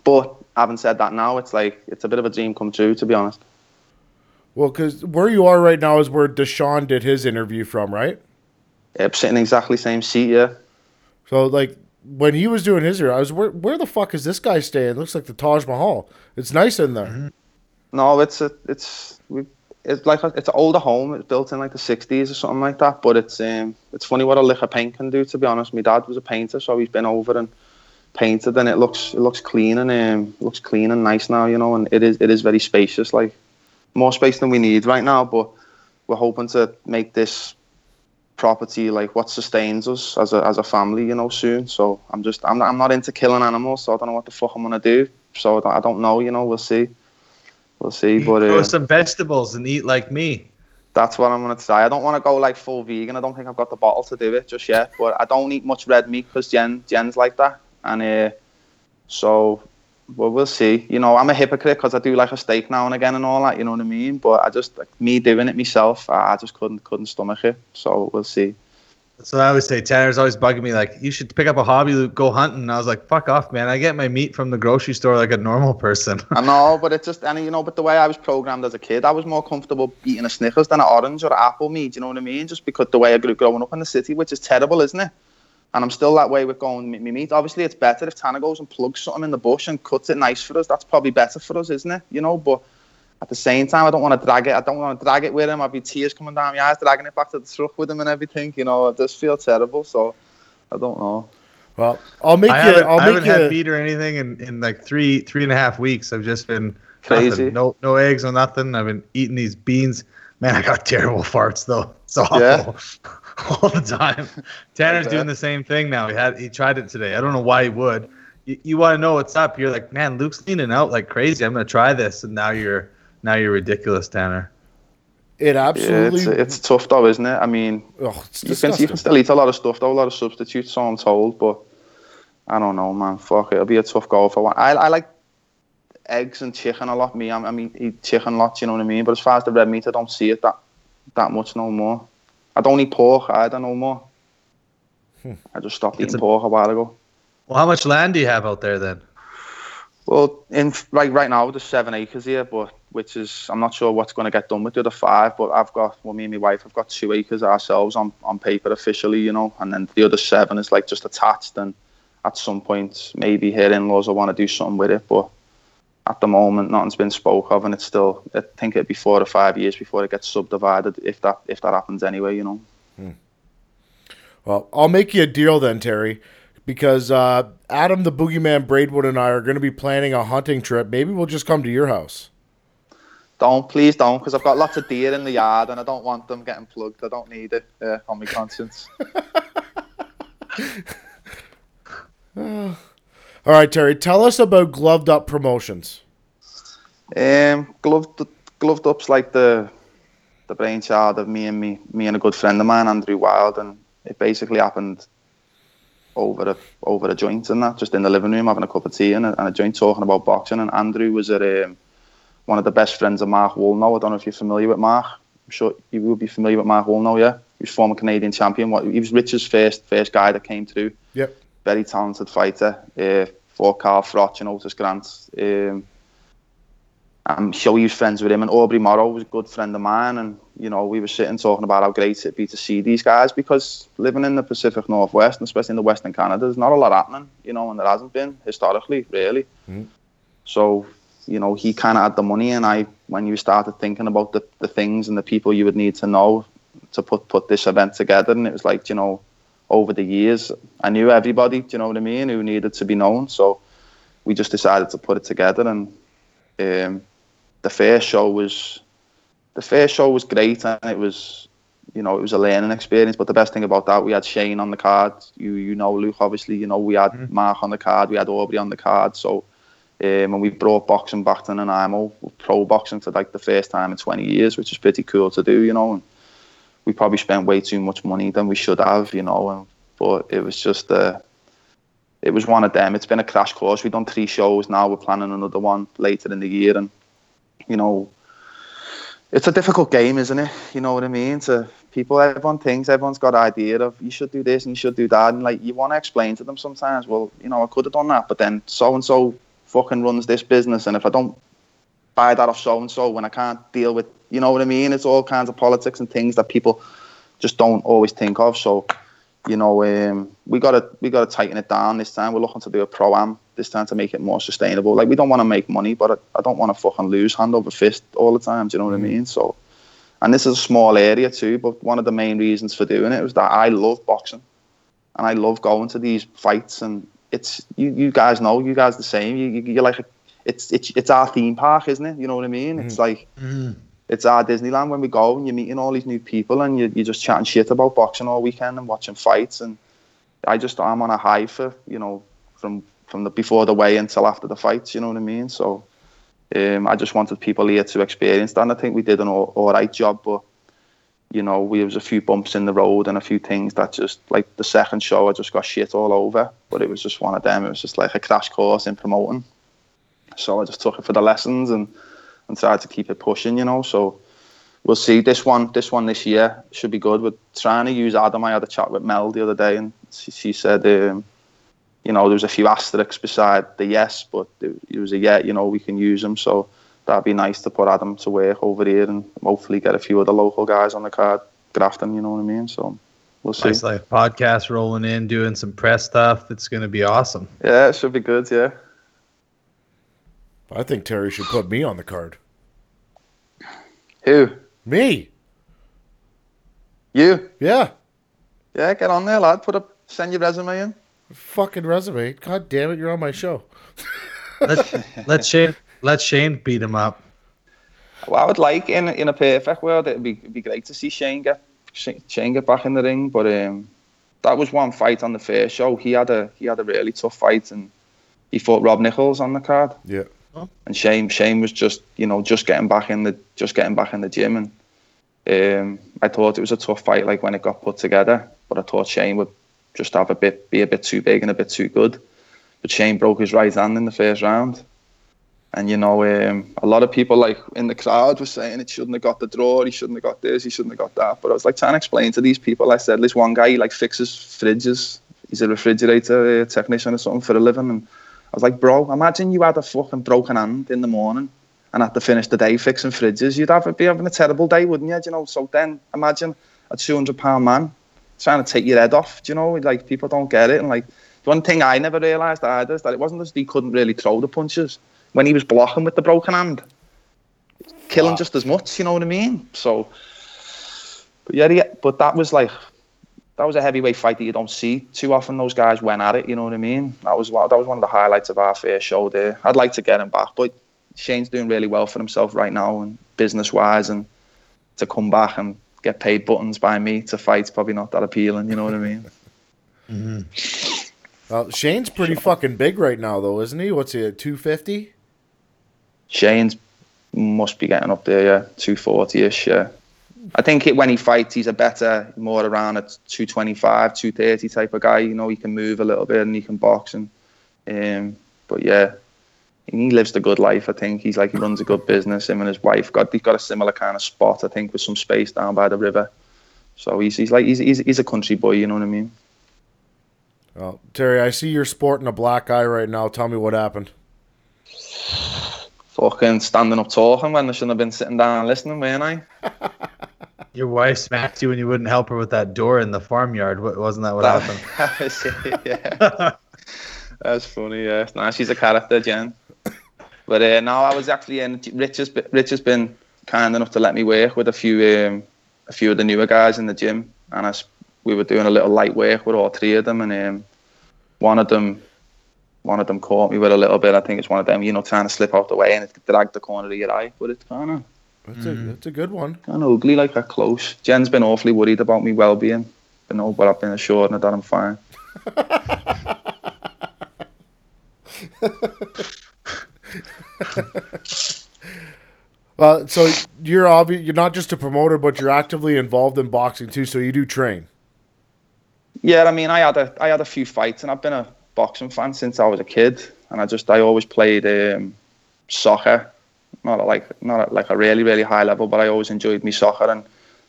But having said that, now it's like it's a bit of a dream come true, to be honest. Well, because where you are right now is where Deshaun did his interview from, right? Yeah, sitting exactly same seat, yeah. So like when he was doing his interview, I was where where the fuck is this guy staying? It looks like the Taj Mahal. It's nice in there. No, it's a, it's we it's like a, it's an older home. It's built in like the '60s or something like that. But it's um it's funny what a lick of paint can do. To be honest, my dad was a painter, so he's been over and painted, and it looks it looks clean and um looks clean and nice now. You know, and it is it is very spacious. Like more space than we need right now, but we're hoping to make this property like what sustains us as a as a family, you know, soon. So I'm just I'm not, I'm not into killing animals, so I don't know what the fuck I'm gonna do. So I don't, know, you know. We'll see, we'll see. But Grow uh, some vegetables and eat like me. that's what I'm gonna try. I don't want to go like full vegan. I don't think I've got the bottle to do it just yet. But I don't eat much red meat because Jen Jen's like that, and uh, so well we'll see. You know, I'm a hypocrite because I do like a steak now and again and all that. You know what I mean? But I just like me doing it myself. I, I just couldn't couldn't stomach it. So we'll see. So I always say. Tanner's always bugging me like, you should pick up a hobby, go hunting. And I was like, fuck off, man. I get my meat from the grocery store like a normal person. I know, [laughs] but it's just, and you know, but the way I was programmed as a kid, I was more comfortable eating a Snickers than an orange or an apple meat. You know what I mean? Just because the way I grew growing up in the city, which is terrible, isn't it? And I'm still that way with going me meat. Obviously, it's better if Tanner goes and plugs something in the bush and cuts it nice for us. That's probably better for us, isn't it? You know, but at the same time, I don't want to drag it. I don't want to drag it with him. I'd be tears coming down my eyes, dragging it back to the truck with him and everything. You know, I just feel terrible. So I don't know. Well, I'll make I you. haven't, I'll I haven't had you. meat or anything in, in like three three and a half weeks. I've just been Crazy. nothing. No no eggs, no nothing. I've been eating these beans. Man, I got terrible farts though. It's awful Yeah. [laughs] all the time. Tanner's doing the same thing now. He had he tried it today. I don't know why he would. You, you want to know what's up? You're like, man, Luke's leaning out like crazy. I'm gonna try this, and now you're now you're ridiculous, Tanner. It Yeah, absolutely. it's, it's tough though, isn't it? I mean, oh, you can, you can still eat a lot of stuff though, a lot of substitutes, so I'm told, but I don't know, man. Fuck it, it'll be a tough goal for one. I, I like eggs and chicken a lot. Me, I'm, I mean, eat chicken lots, you know what I mean? But as far as the red meat, I don't see it that that much no more. I don't eat pork either no more. Hmm. I just stopped It's eating a- pork a while ago. Well, how much land do you have out there then? Well, in right right now there's seven acres here, but which is I'm not sure what's going to get done with the other five. But I've got well, me and my wife have got two acres ourselves on on paper officially, you know, and then the other seven is like just attached. And at some point, maybe here in-laws I want to do something with it, but at the moment, nothing's been spoke of, and it's still I think it'd be four or five years before it gets subdivided, if that if that happens anyway, you know. Well, I'll make you a deal then, Terry, because uh, Adam the Boogeyman Braidwood and I are going to be planning a hunting trip. Maybe we'll just come to your house. Don't please don't, because I've got lots of deer in the yard, and I don't want them getting plugged. I don't need it uh, on my conscience. [laughs] [laughs] All right, Terry, tell us about Gloved Up Promotions. Um, gloved gloved up's like the the brainchild of me and me me and a good friend of mine, Andrew Wild, and it basically happened over a over a joint and that, just in the living room having a cup of tea and a, and a joint talking about boxing. And Andrew was at um, one of the best friends of Mark Woolnow. I don't know if you're familiar with Mark. I'm sure you will be familiar with Mark Woolnow. Yeah, he was former Canadian champion. What he was Richard's first first guy that came through. Yep. Very talented fighter. Uh, fought Carl Froch and Otis Grant. Um, I'm sure he was friends with him, and Aubrey Morrow was a good friend of mine. And you know, we were sitting talking about how great it'd be to see these guys because living in the Pacific Northwest, and especially in the Western Canada, there's not a lot happening, you know, and there hasn't been historically, really. So, you know, he kind of had the money, and I, when you started thinking about the, the things and the people you would need to know to put put this event together, and it was like, you know, over the years, I knew everybody, do you know what I mean, who needed to be known. So we just decided to put it together, and um, the first show was the first show was great, and it was you know it was a learning experience. But the best thing about that, we had Shane on the card. You you know Luke, obviously. You know we had Mark on the card. We had Aubrey on the card. So. Um, and we brought boxing back to Nanaimo, pro boxing for like the first time in 20 years, which is pretty cool to do, you know. And we probably spent way too much money than we should have, you know. And but it was just uh, it was one of them. It's been a crash course. We've done three shows now. We're planning another one later in the year, and you know, it's a difficult game, isn't it? You know what I mean? To people, everyone thinks everyone's got idea of you should do this and you should do that, and like you want to explain to them sometimes. Well, you know, I could have done that, but then so and so fucking runs this business, and if I don't buy that off so and so, when I can't deal with, you know what I mean? It's all kinds of politics and things that people just don't always think of. So, you know, um, we gotta we gotta tighten it down this time. We're looking to do a pro am this time to make it more sustainable. Like we don't want to make money, but I, I don't want to fucking lose hand over fist all the time. Do you know what I mm. mean? So, and this is a small area too. But one of the main reasons for doing it was that I love boxing, and I love going to these fights. And it's you you guys know you guys the same. You, you you're like a, it's it's it's our theme park, isn't it? You know what I mean? It's mm. like mm. It's our Disneyland when we go and you're meeting all these new people and you, you're just chatting shit about boxing all weekend and watching fights. And I just I'm on a high for you know from from the before the weigh until after the fights you know what I mean? So um, I just wanted people here to experience that. And I think we did an all, all right job but you know we was a few bumps in the road and a few things that just like the second show I just got shit all over. But it was just one of them. It was just like a crash course in promoting. So I just took it for the lessons and and tried to keep it pushing, you know. So we'll see. This one, this one this year should be good. We're trying to use Adam. I had a chat with Mel the other day, and she, she said, um, you know, there was a few asterisks beside the yes, but it, it was a yeah. You know, we can use them. So that'd be nice to put Adam to work over here, and hopefully get a few other local guys on the card grafting. You know what I mean? So. We'll see. Nice life podcast rolling in, doing some press stuff. It's going to be awesome. Yeah, it should be good. Yeah. I think Terry should put me on the card. Who? Me? You? Yeah. Yeah, get on there, lad. Put up, send your resume in. Fucking resume. God damn it, you're on my show. Let, let Shane let Shane beat him up. Well, I would like in in a perfect world, it'd be, it'd be great to see Shane get Shane get back in the ring. But um, that was one fight on the first show. He had a he had a really tough fight, and he fought Rob Nichols on the card. Yeah. And Shane Shane was just you know just getting back in the just getting back in the gym, and um, I thought it was a tough fight like when it got put together. But I thought Shane would just have a bit be a bit too big and a bit too good. But Shane broke his right hand in the first round. And you know, um, a lot of people like in the crowd were saying it shouldn't have got the draw, he shouldn't have got this, he shouldn't have got that. But I was like trying to explain to these people. I said, this one guy he like fixes fridges. He's a refrigerator uh, technician or something for a living. And was like, bro, imagine you had a fucking broken hand in the morning and had to finish the day fixing fridges. You'd have be having a terrible day, wouldn't you? Do you know? So then imagine a two hundred pound man trying to take your head off. Do you know? Like people don't get it. And like one thing I never realised either is that it wasn't just he couldn't really throw the punches when he was blocking with the broken hand, killing Wow. just as much. You know what I mean? So, but yeah, yeah, but that was like that was a heavyweight fight that you don't see too often. Those guys went at it. You know what I mean? That was one- that was one of the highlights of our first show there. I'd like to get him back, but Shane's doing really well for himself right now and business wise, and to come back and get paid buttons by me to fight's probably not that appealing. You know what I mean? [laughs] Mm-hmm. Well, Shane's pretty fucking big right now, though, isn't he? What's he at two fifty? Shane's must be getting up there, yeah, two forty ish, yeah. I think it, when he fights, he's a better, more around a 225, 230 type of guy. You know, he can move a little bit and he can box. And, um, but yeah, he lives the good life. I think he's like he runs a good business. Him and his wife got they've got a similar kind of spot. I think with some space down by the river. So he's he's like he's he's, he's a country boy. You know what I mean? Well, Terry, I see you're sporting a black eye right now. Tell me what happened. Fucking standing up talking when I shouldn't have been sitting down listening, weren't I? [laughs] Your wife smacked you when you wouldn't help her with that door in the farmyard. Wa- Wasn't that what happened? [laughs] That was it, yeah. [laughs] That's funny, yeah. Nah, she's a character, Jen. But uh, no, I was actually in. Rich has, been, Rich has been kind enough to let me work with a few um, a few of the newer guys in the gym, and I we were doing a little light work with all three of them, and um, one of them one of them caught me with a little bit. I think it's one of them, you know, trying to slip out the way and it dragged the corner of your eye, but it's kind of That's a that's a good one. kind of ugly, like that close. Jen's been awfully worried about me well-being, but no, but I've been assured that I'm fine. [laughs] well, so you're obvi- you're not just a promoter, but you're actively involved in boxing too. So you do train. Yeah, I mean, I had a I had a few fights, and I've been a boxing fan since I was a kid, and I just I always played um, soccer. Not at like not at like a really really high level, but I always enjoyed me soccer, and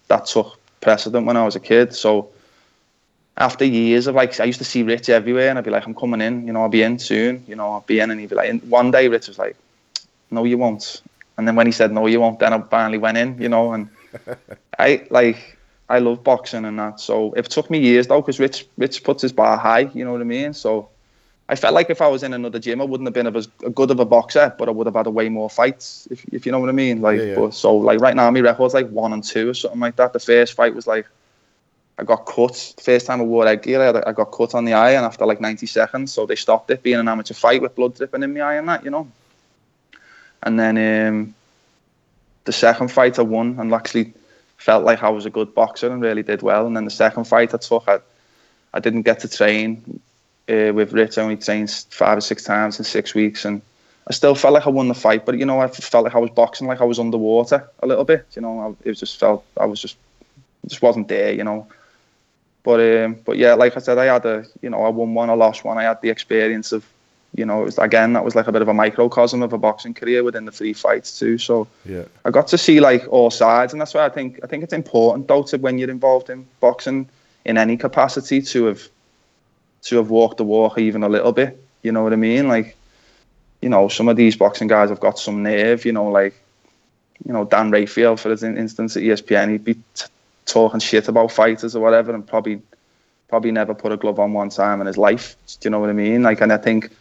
that took precedent when I was a kid. So after years of like, I used to see Rich everywhere, and I'd be like, I'm coming in, you know, I'll be in soon, you know, I'll be in, and he'd be like, and one day Rich was like, No, you won't, and then when he said no, you won't, then I finally went in, you know, and [laughs] I like. I love boxing and that, so it took me years though, because Rich Rich puts his bar high, you know what I mean. So I felt like if I was in another gym, I wouldn't have been as good of a boxer, but I would have had a way more fights, if, if you know what I mean. Like, Yeah, yeah. But, so like right now, my record's like one and two or something like that. The first fight was like, I got cut. The first time I wore headgear, I, I got cut on the eye, and after like 90 seconds, so they stopped it being an amateur fight with blood dripping in my eye and that, you know. And then um, the second fight I won, and actually felt like I was a good boxer and really did well. And then the second fight I took, I, I didn't get to train uh, with Rich. I only trained five or six times in six weeks, and I still felt like I won the fight. But you know, I felt like I was boxing like I was underwater a little bit. You know, I, it just felt I was just just wasn't there. You know. But um, but yeah, like I said, I had a you know I won one, I lost one. I had the experience of you know it was again that was like a bit of a microcosm of a boxing career within the three fights too. So Yeah. I got to see like all sides, and that's why I think I think it's important though to when you're involved in boxing in any capacity to have to have walked the walk even a little bit. You know what I mean? Like, you know, some of these boxing guys have got some nerve. You know, like, you know, Dan Rafael for instance at ESPN, he'd be t- talking shit about fighters or whatever, and probably probably never put a glove on one time in his life. Do you know what I mean? Like, and I think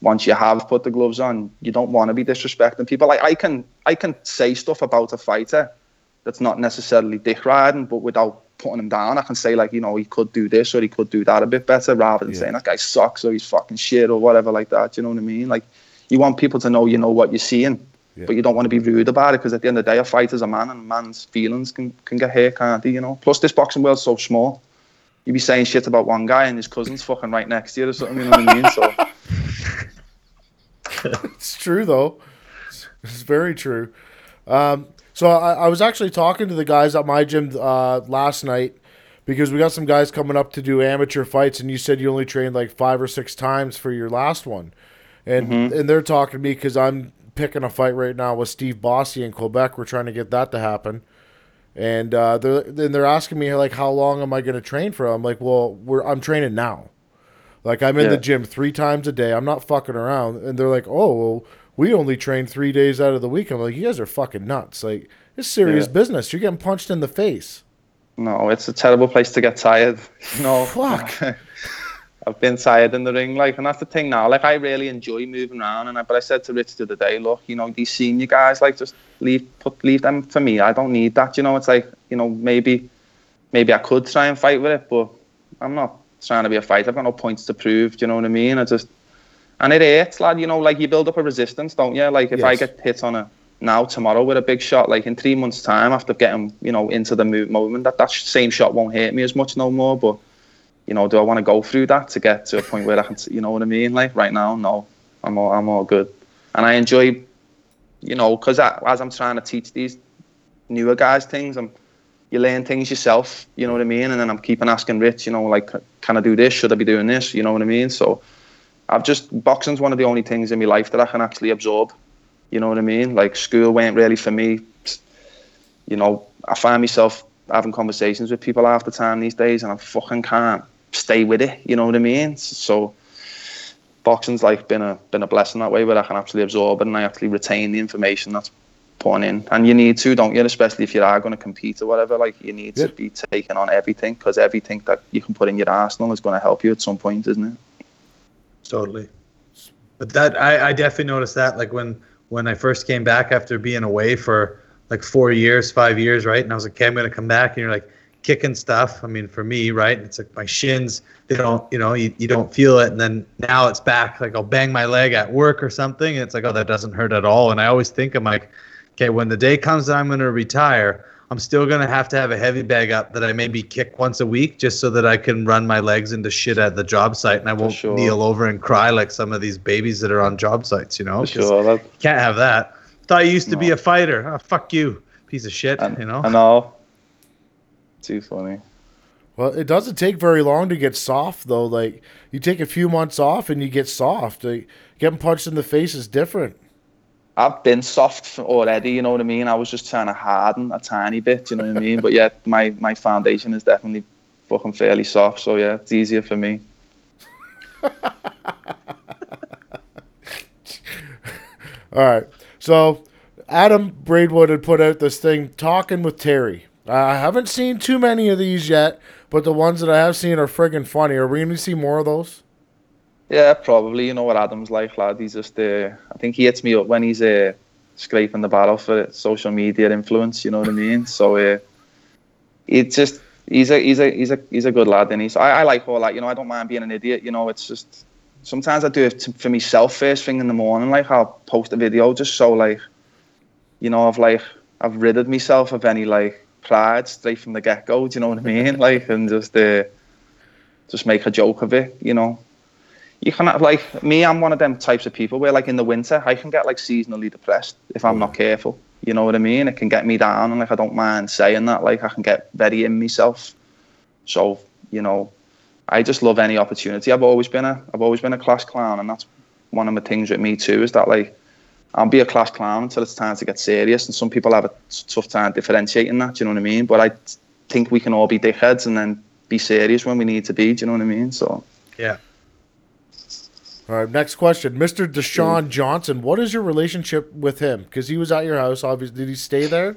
once you have put the gloves on, you don't want to be disrespecting people. Like I can I can say stuff about a fighter that's not necessarily dick riding, but without putting him down, I can say like, you know, he could do this or he could do that a bit better rather than Yeah. saying that guy sucks or he's fucking shit or whatever like that. You know what I mean? Like you want people to know you know what you're seeing. Yeah. But you don't want to be rude about it because at the end of the day, a fighter's a man and a man's feelings can, can get hurt, can't they? You know. Plus, this boxing world's so small. You'd be saying shit about one guy and his cousin's fucking right next to you or something. You know what I mean? So [laughs] It's true though. It's, it's very true. Um, so I, I was actually talking to the guys at my gym uh, last night because we got some guys coming up to do amateur fights, and you said you only trained like five or six times for your last one, and and they're talking to me because I'm picking a fight right now with Steve Bossé in Quebec. We're trying to get that to happen. And uh, they're then they're asking me like, how long am I going to train for? I'm like, well, we're I'm training now. Like I'm in Yeah. the gym three times a day. I'm not fucking around. And they're like, oh, well, we only train three days out of the week. I'm like, you guys are fucking nuts. Like it's serious Yeah. business. You're getting punched in the face. no, it's a terrible place to get tired. You know, Fuck. [laughs] I've been tired in the ring, like, and that's the thing now. Like, I really enjoy moving around, and I, but I said to Rich the other day, look, you know, these senior guys, like, just leave, put, leave them for me. I don't need that. You know, it's like, you know, maybe, maybe I could try and fight with it, but I'm not trying to be a fighter. I've got no points to prove. Do you know what I mean? I just, and it hurts, lad. You know, like you build up a resistance, don't you? Like, if I get hit on a now tomorrow with a big shot, like in three months' time, after getting, you know, into the mo- moment, that that same shot won't hurt me as much no more. But you know, do I want to go through that to get to a point where I can, you know what I mean? Like right now, no, I'm all, I'm all good, and I enjoy, you know, because as I'm trying to teach these newer guys things, I'm, you learn things yourself, you know what I mean? And then I'm keeping asking Rich, you know, like, can I do this? Should I be doing this? You know what I mean? So I've just boxing's one of the only things in my life that I can actually absorb. You know what I mean? Like school weren't really for me. You know, I find myself having conversations with people half the time these days, and I fucking can't stay with it. You know what I mean? So boxing's like been a been a blessing that way, where I can actually absorb it and I actually retain the information that's put in. And you need to, don't you? Especially if you are going to compete or whatever. Like you need Yeah. to be taking on everything because everything that you can put in your arsenal is going to help you at some point, isn't it? Totally. But that I, I definitely noticed that like when when I first came back after being away for like four years, five years, right? And I was like, okay, I'm gonna come back and you're like kicking stuff. I mean, for me, right? It's like my shins, they don't, you know, you, you don't feel it. And then now it's back. Like I'll bang my leg at work or something, and it's like, oh, that doesn't hurt at all. And I always think I'm like, okay, when the day comes that I'm gonna retire, I'm still gonna have to have a heavy bag up that I maybe kick once a week just so that I can run my legs into shit at the job site and I won't sure. kneel over and cry like some of these babies that are on job sites, you know? Sure. That, can't have that. Thought you used to be a fighter. Oh, fuck you, piece of shit. I, you know. I know. Too funny. Well, it doesn't take very long to get soft though. Like you take a few months off and you get soft. Like, getting punched in the face is different. I've been soft already. You know what I mean? I was just trying to harden a tiny bit. You know what I mean? But yeah, my my foundation is definitely fucking fairly soft. So yeah, it's easier for me. [laughs] All right. So Adam Braidwood had put out this thing talking with Terry. I haven't seen too many of these yet, but the ones that I have seen are friggin' funny. Are we going to see more of those? Yeah, probably. You know what Adam's like, lad. He's just, uh, I think he hits me up when he's uh, scraping the barrel for social media influence. You know what I mean? So uh, it's just he's a he's a he's a he's a good lad, and he's I, I like all that. You know, I don't mind being an idiot. You know, it's just sometimes I do it for myself first thing in the morning. Like I'll post a video just so like, you know, I've like I've ridded myself of any like pride straight from the get go. Do you know what I mean? [laughs] Like and just uh, just make a joke of it. You know you can have like me i'm one of them types of people where like in the winter i can get like seasonally depressed if i'm not careful you know what i mean? It can get me down and like i don't mind saying that like i can get very in myself. So you know i just love any opportunity. I've always been a i've always been a class clown and that's one of the things with me too is that like i'll be a class clown until it's time to get serious and some people have a tough time differentiating that do you know what i mean? But i think we can all be dickheads and then be serious when we need to be do you know what i mean? So Yeah. All right, next question. Mr. Deshaun Johnson, what is your relationship with him? Because he was at your house, obviously. Did he stay there?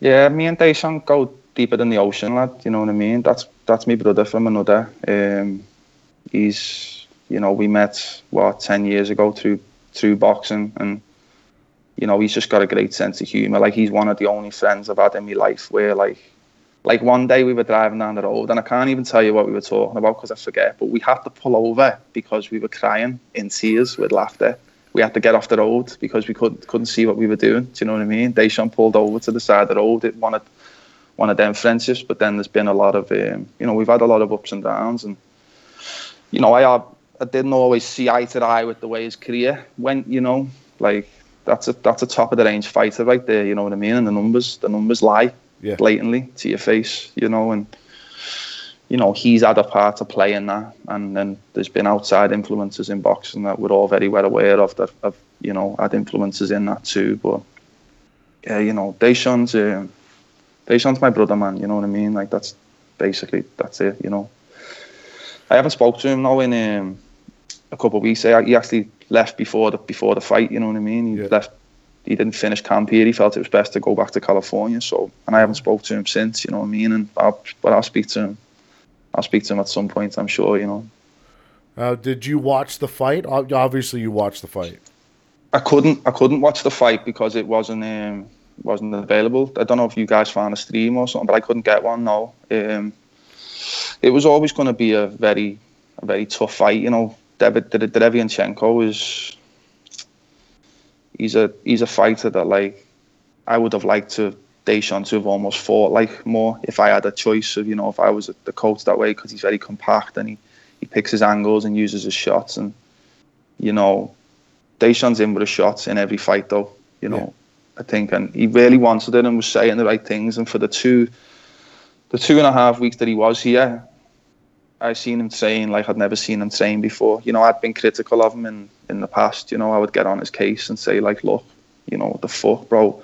Yeah, me and Deshaun go deeper than the ocean, lad. You know what I mean? That's that's my brother from another. Um, he's, you know, we met what ten years ago through through boxing, and you know, he's just got a great sense of humor. Like he's one of the only friends I've had in my life where, like, like one day we were driving down the road, and I can't even tell you what we were talking about because I forget. But we had to pull over because we were crying in tears with laughter. We had to get off the road because we couldn't couldn't see what we were doing. Do you know what I mean? Deshaun pulled over to the side of the road. It wanted one of them friendships, but then there's been a lot of, um, you know, we've had a lot of ups and downs, and you know, I I didn't always see eye to eye with the way his career went. You know, like that's a that's a top of the range fighter right there. You know what I mean? And the numbers the numbers lie Yeah. blatantly to your face. You know, and you know he's had a part to play in that, and then there's been outside influences in boxing that we're all very well aware of that have you know had influences in that too. But yeah, you know, Deshaun's um, Deshaun's my brother, man. You know what I mean? Like that's basically that's it. You know, I haven't spoke to him now in um, a couple of weeks. He he actually left before the before the fight. You know what I mean? He Yeah. left. He didn't finish camp here. He felt it was best to go back to California. So, and I haven't spoke to him since. You know what I mean? And I'll, but I'll speak to him. I'll speak to him at some point. I'm sure. You know. Uh, did you watch the fight? Obviously, you watched the fight. I couldn't I couldn't watch the fight because it wasn't um, wasn't available. I don't know if you guys found a stream or something, but I couldn't get one. No, um, it was always going to be a very a very tough fight. You know, David Derevianchenko is he's a he's a fighter that like I would have liked to Deshaun to have almost fought like more if I had a choice of you know if I was the coach that way because he's very compact and he he picks his angles and uses his shots and you know Deshaun's in with a shots in every fight, though. You know, I think, and he really wanted it and was saying the right things. And for the two, the two and a half weeks that he was here, I seen him train like I'd never seen him train before. You know, I'd been critical of him in in the past. You know, I would get on his case and say like, look, you know, what the fuck, bro.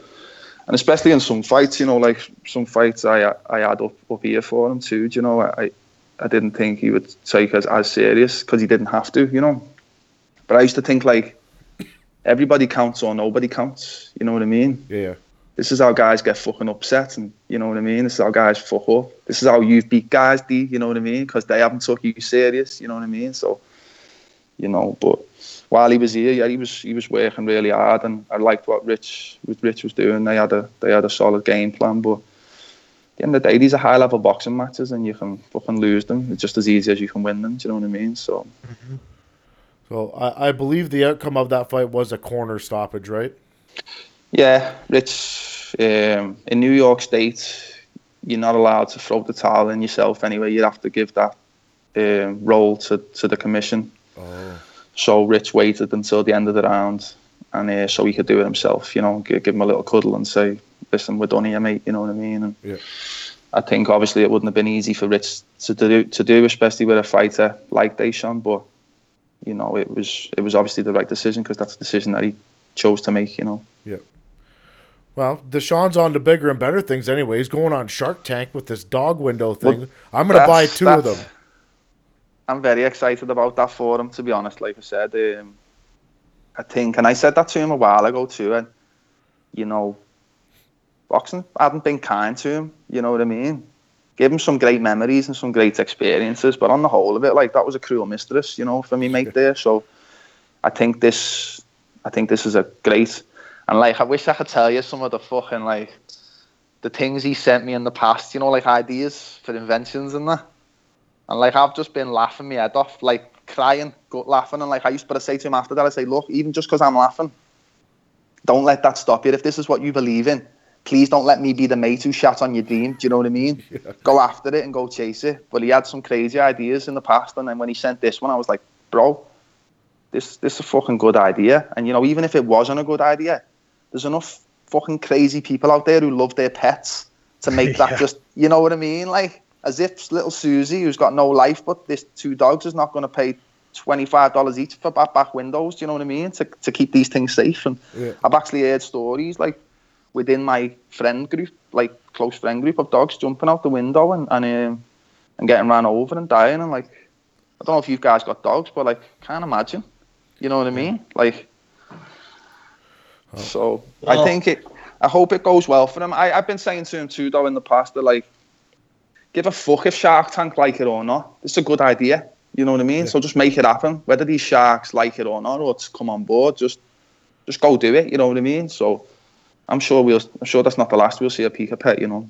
And especially in some fights, you know, like some fights I I had up up here for him too. do You know, I I didn't think he would take us as serious because he didn't have to. You know, but I used to think like everybody counts or nobody counts. You know what I mean? Yeah. This is how guys get fucking upset, and you know what I mean. This is how guys fuck up. This is how you beat guys, D. You know what I mean? Because they haven't took you serious. You know what I mean? So, you know. But while he was here, yeah, he was he was working really hard, and I liked what Rich what Rich was doing. They had a they had a solid game plan, but. At the end of the day, these are high level boxing matches, and you can fucking lose them. It's just as easy as you can win them. Do you know what I mean? So So I, I believe the outcome of that fight was a corner stoppage, right? Yeah, Rich. Um, in New York State, you're not allowed to throw the towel in yourself anyway. You have to give that um, role to, to the commission. So Rich waited until the end of the round, and uh, so he could do it himself. You know, give, give him a little cuddle and say, "Listen, we're done here, mate." You know what I mean? And Yeah. I think obviously it wouldn't have been easy for Rich to do, to do, especially with a fighter like Deshaun. But you know, it was it was obviously the right decision because that's the decision that he chose to make. You know. Yeah. Well, Deshaun's on to bigger and better things anyway. He's going on Shark Tank with this dog window thing. Well, I'm going to buy two of them. I'm very excited about that for him. To be honest, like I said, um, I think, and I said that to him a while ago too. And you know, boxing hadn't been kind to him. You know what I mean? Gave him some great memories and some great experiences, but on the whole of it, like that was a cruel mistress. You know, for me mate there. So I think this, I think this is a great. And like, I wish I could tell you some of the fucking like the things he sent me in the past. You know, like ideas for inventions and that. And like I've just been laughing my head off, like crying, gut laughing, and like I used to say to him after that, I say, look, even just because I'm laughing, don't let that stop you. If this is what you believe in, please don't let me be the mate who shat on your dream. Do you know what I mean? [laughs] Go after it and go chase it. But he had some crazy ideas in the past, and then when he sent this one, I was like, bro, this this is a fucking good idea. And you know, even if it wasn't a good idea, there's enough fucking crazy people out there who love their pets to make [laughs] that Yeah. just, you know what I mean? Like, as if little Susie, who's got no life but this two dogs, is not going to pay $25 each for back, back windows, do you know what I mean? To, to keep these things safe. And Yeah. I've actually heard stories, like, within my friend group, like, close friend group of dogs jumping out the window and, and, um, and getting ran over and dying. And, like, I don't know if you guys got dogs, but, like, can't imagine. You know what I mean? Like, so I think it. I hope it goes well for him. I, I've been saying to him too, though, in the past that like, give a fuck if Shark Tank like it or not. It's a good idea. You know what I mean? So just make it happen. Whether these sharks like it or not, or to come on board, just just go do it. You know what I mean? So I'm sure we'll. I'm sure that's not the last we'll see a Pika Pet. You know.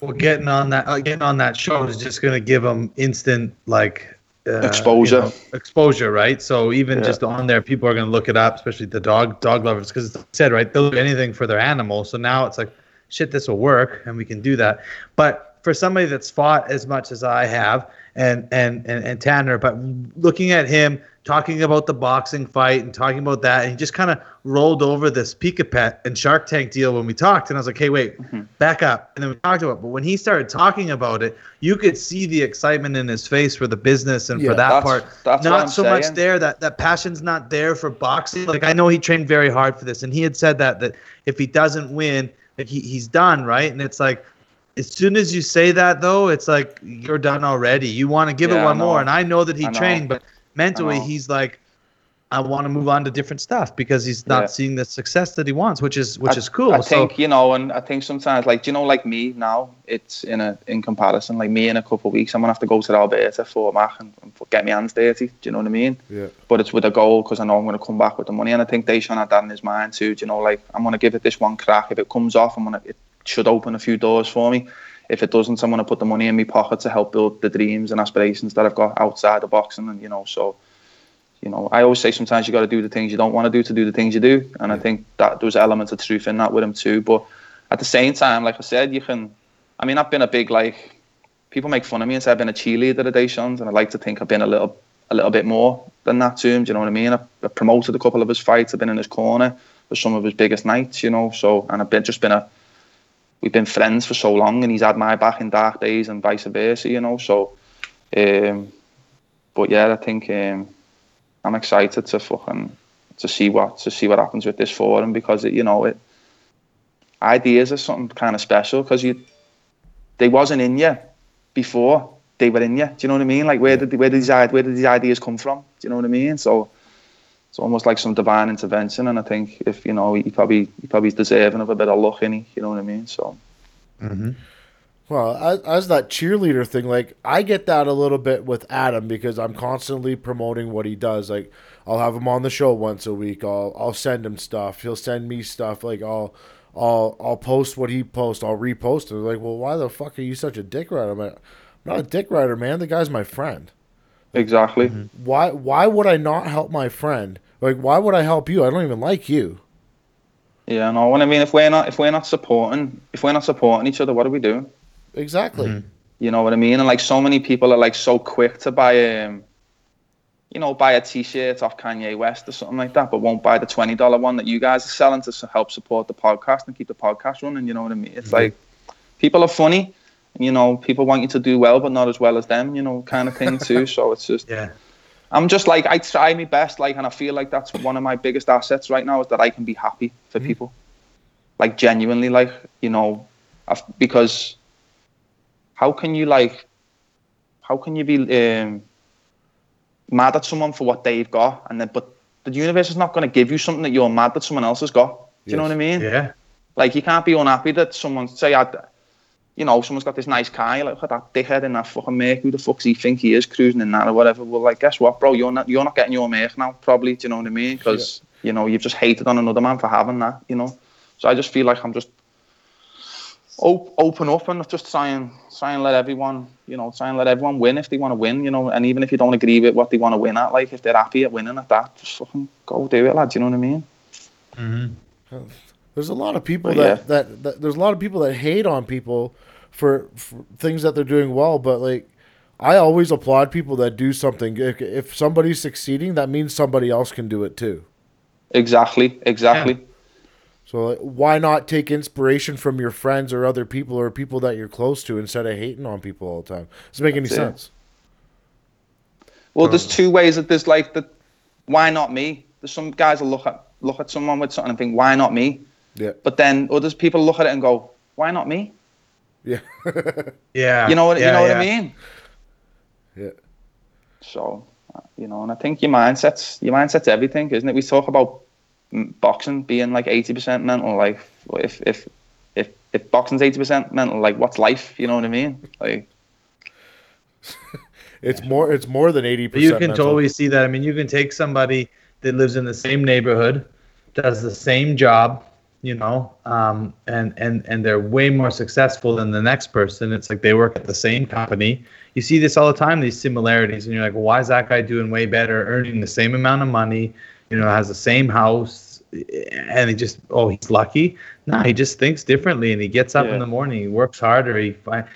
Well, getting on that uh, getting on that show is just going to give them instant like uh, Exposure. you know, exposure, right? So even Yeah. just on there, people are going to look it up, especially the dog dog lovers, because it's said right, they'll do anything for their animal. So now it's like, shit, this will work, and we can do that. But for somebody that's fought as much as I have, and and and, and Tanner, but looking at him talking about the boxing fight and talking about that, and he just kind of rolled over this Pika Pet and Shark Tank deal when we talked, and I was like, hey, wait, mm-hmm. back up, and then we talked about it. But when he started talking about it, you could see the excitement in his face for the business and Yeah, for that that's- part. that's what not I'm so much there that that passion's not there for boxing. Like I know he trained very hard for this, and he had said that that if he doesn't win, like he, he's done, right? And it's like. As soon as you say that, though, it's like you're done already. You want to give Yeah, it one more, and I know that he know. trained, but mentally he's like, I want to move on to different stuff because he's not Yeah. seeing the success that he wants, which is which I, is cool. I so think you know, and I think sometimes, like, you know, like me now, it's in a in comparison. Like me in a couple of weeks, I'm gonna have to go to the Alberta Fort Mac and, and get my hands dirty. Do you know what I mean? Yeah. But it's with a goal because I know I'm gonna come back with the money, and I think Deshaun had that in his mind too. Do you know, like I'm gonna give it this one crack. If it comes off, I'm gonna it should open a few doors for me. If it doesn't, I'm gonna put the money in my pocket to help build the dreams and aspirations that I've got outside of boxing, and you know, so you know, I always say sometimes you got to do the things you don't want to do to do the things you do, and I think that there's elements of truth in that with him too. But at the same time, like I said, you can. I mean, I've been a big like. People make fun of me and say I've been a cheerleader at Deschamps, and I like to think I've been a little, a little bit more than that to him. Do you know what I mean? I've, I've promoted a couple of his fights. I've been in his corner for some of his biggest nights. You know, so and I've been just been a. We've been friends for so long, and he's had my back in dark days, and vice versa. You know, so. Um, but yeah, I think um, I'm excited to fucking to see what to see what happens with this forum because it, you know it ideas are something kind of special because you they wasn't in you before they were in you. Do you know what I mean? Like where did where did these where did these ideas come from? Do you know what I mean? So it's almost like some divine intervention, and I think if you know he probably he probably is deserving of a bit of luck in he. You know what I mean? So mm-hmm. Well, as, as that cheerleader thing, like I get that a little bit with Adam because I'm constantly promoting what he does. Like I'll have him on the show once a week. I'll I'll send him stuff. He'll send me stuff. Like I'll I'll I'll post what he posts. I'll repost it. Like, well, why the fuck are you such a dick rider? I'm, like, I'm not a dick rider, man. The guy's my friend. Exactly. Mm-hmm. Why why would I not help my friend? Like why would I help you? I don't even like you. Yeah, no. What I mean, if we're not if we're not supporting if we're not supporting each other, what are we doing? Exactly. Mm-hmm. You know what I mean? And like so many people are like so quick to buy um you know, buy a t-shirt off Kanye West or something like that, but won't buy the twenty dollar one that you guys are selling to help support the podcast and keep the podcast running. You know what I mean? It's mm-hmm. like people are funny, and, you know, people want you to do well, but not as well as them. You know, kind of thing too. [laughs] so it's just yeah, I'm just like I try my best, like, and I feel like that's one of my biggest assets right now is that I can be happy for people, like genuinely, like you know, I've, because how can you like, how can you be um, mad at someone for what they've got, and then but the universe is not going to give you something that you're mad that someone else has got. Do you know what I mean? Yeah. Like you can't be unhappy that someone say I, you know, someone's got this nice car. You're like, look at that dickhead in that fucking Merc. Who the fuck's he think he is cruising in that or whatever? Well, like, guess what, bro? You're not you're not getting your Merc now, probably. Do you know what I mean? Because you know you've just hated on another man for having that. You know, so I just feel like I'm just op- open up and just try and try and let everyone, you know, try and let everyone win if they want to win. You know, and even if you don't agree with what they want to win at, like if they're happy at winning at that, just fucking go do it, lad. Do you know what I mean? Mm-hmm. There's a lot of people that, yeah. that, that there's a lot of people that hate on people for, for things that they're doing well, but like I always applaud people that do something. If, if somebody's succeeding, that means somebody else can do it too. Exactly, exactly. So like, why not take inspiration from your friends or other people or people that you're close to instead of hating on people all the time? Does it make any it. sense? Well, there's two ways that there's like the why not me? There's some guys will look at look at someone with something and think, why not me? Yeah. But then others people look at it and go, why not me? Yeah. [laughs] Yeah. You know what you Yeah, know what. I mean? Yeah. So, uh, you know, and I think your mindset's your mindset's everything, isn't it? We talk about boxing being like eighty percent mental. Like, if if if if boxing's eighty percent mental, like what's life? You know what I mean? Like, [laughs] It's more. It's more than eighty But you percent. can totally see that. I mean, you can take somebody that lives in the same neighborhood, does the same job, you know, um, and and and they're way more successful than the next person. It's like they work at the same company. You see this all the time, these similarities, and you're like, well, why is that guy doing way better, earning the same amount of money, you know, has the same house, and he just, oh, he's lucky. No, he just thinks differently, and he gets up Yeah. in the morning, he works harder, he finds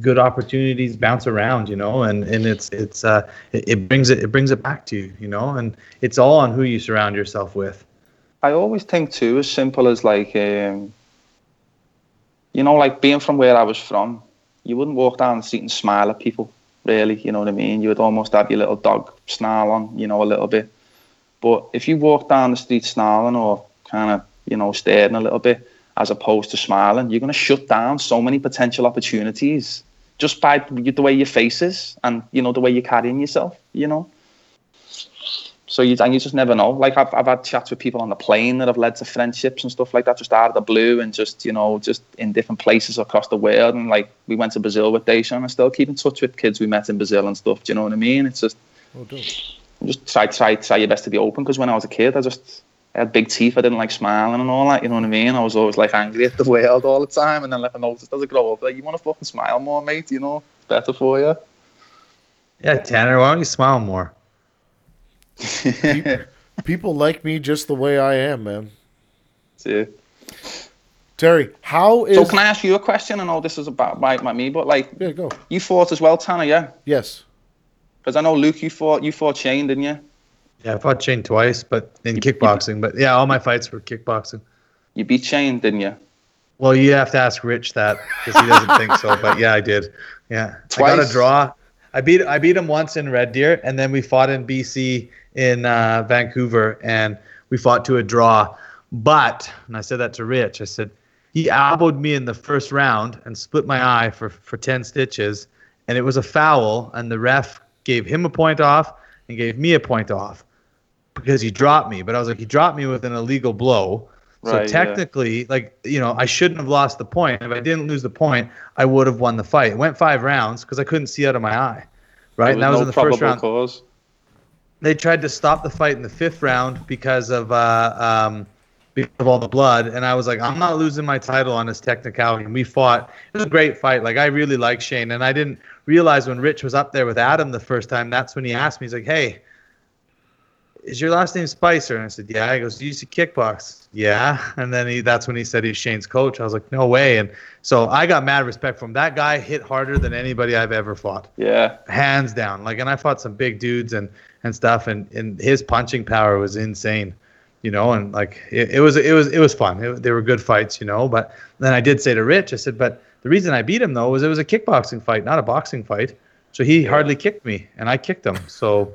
good opportunities bounce around, you know, and and it's it's uh it, it brings it it brings it back to you, you know, and it's all on who you surround yourself with. I always think too, as simple as like, um, you know, like being from where I was from, you wouldn't walk down the street and smile at people, really. You know what I mean? You would almost have your little dog snarl on, you know, a little bit. But if you walk down the street snarling or kind of, you know, staring a little bit, as opposed to smiling, you're going to shut down so many potential opportunities just by the way your face is and you know the way you're carrying yourself. You know. So you and you just never know. Like I've I've had chats with people on the plane that have led to friendships and stuff like that, just out of the blue and just you know just in different places across the world. And like we went to Brazil with Daisha, and I still keep in touch with kids we met in Brazil and stuff. Do you know what I mean? It's just Oh, dope. just try try try your best to be open because when I was a kid, I just I had big teeth. I didn't like smiling and all that. You know what I mean? I was always like angry at the world all the time, and then like I noticed as I grow up, like you want to fucking smile more, mate. You know, it's better for you. Yeah, Tanner, why don't you smile more? People like me just the way I am, man. See. Terry, how is? So can I ask you a question? I know this is about my, my me, but like yeah, go. you fought as well, Tanner, yeah? Yes. Because I know Luke, you fought you fought Shane, didn't you? Yeah, I fought Shane twice, but in kickboxing. But yeah, all my fights were kickboxing. You beat Shane, didn't you? Well, you have to ask Rich that because he doesn't think so. But yeah, I did. Yeah, I got a draw. I beat I beat him once in Red Deer, and then we fought in BC in uh, Vancouver, and we fought to a draw. But and I said that to Rich. I said he elbowed me in the first round and split my eye for for ten stitches, and it was a foul, and the ref gave him a point off and gave me a point off because he dropped me. But I was like, he dropped me with an illegal blow. So Right, yeah. technically, like you know, I shouldn't have lost the point. If I didn't lose the point, I would have won the fight. It went five rounds because I couldn't see out of my eye. Right, and that There was no in the first round. Cause. They tried to stop the fight in the fifth round because of uh, um, because of all the blood, and I was like, I'm not losing my title on this technicality. And we fought. It was a great fight. Like I really like Shane, and I didn't realize when Rich was up there with Adam the first time. That's when he asked me. He's like, Hey, is your last name Spicer? And I said, Yeah. He goes, Do you used to kickbox? Yeah. And then he that's when he said he's Shane's coach. I was like, No way. And so I got mad respect from him. That guy hit harder than anybody I've ever fought. Yeah. Hands down. Like and I fought some big dudes and and stuff and, and his punching power was insane. You know, and like it, it was it was it was fun. It, they were good fights, you know. But then I did say to Rich, I said, but the reason I beat him though was it was a kickboxing fight, not a boxing fight. So he hardly kicked me, and I kicked him. So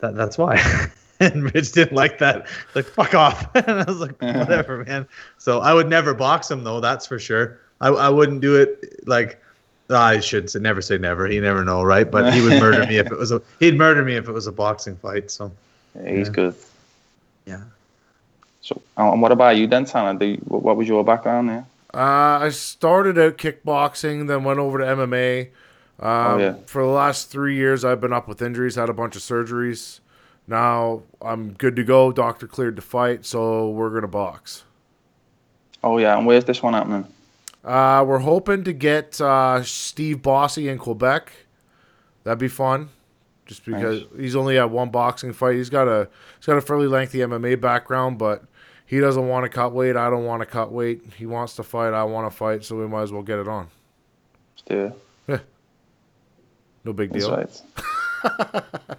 that, that's why. [laughs] [laughs] and Rich didn't like that. Like, fuck off. [laughs] and I was like, whatever, man. So I would never box him, though. That's for sure. I, I wouldn't do it like. I should say never say never. You never know, right? But he would murder me if it was a. [laughs] He'd murder me if it was a boxing fight. So Yeah, he's Yeah. good. yeah. So, and what about you then, Tanner? Do you, what what was your background there? Uh, I started out kickboxing, then went over to MMA. Um, Oh, yeah. For the last three years, I've been up with injuries, had a bunch of surgeries. Now I'm good to go. Doctor cleared to fight, so we're gonna box. Oh yeah, and where's this one happening? Uh, we're hoping to get uh, Steve Bossé in Quebec. That'd be fun. Just because he's only had one boxing fight. He's got a he's got a fairly lengthy MMA background, but he doesn't want to cut weight. I don't want to cut weight. He wants to fight. I want to fight. So we might as well get it on. Let's do it. No big That's deal. right. [laughs]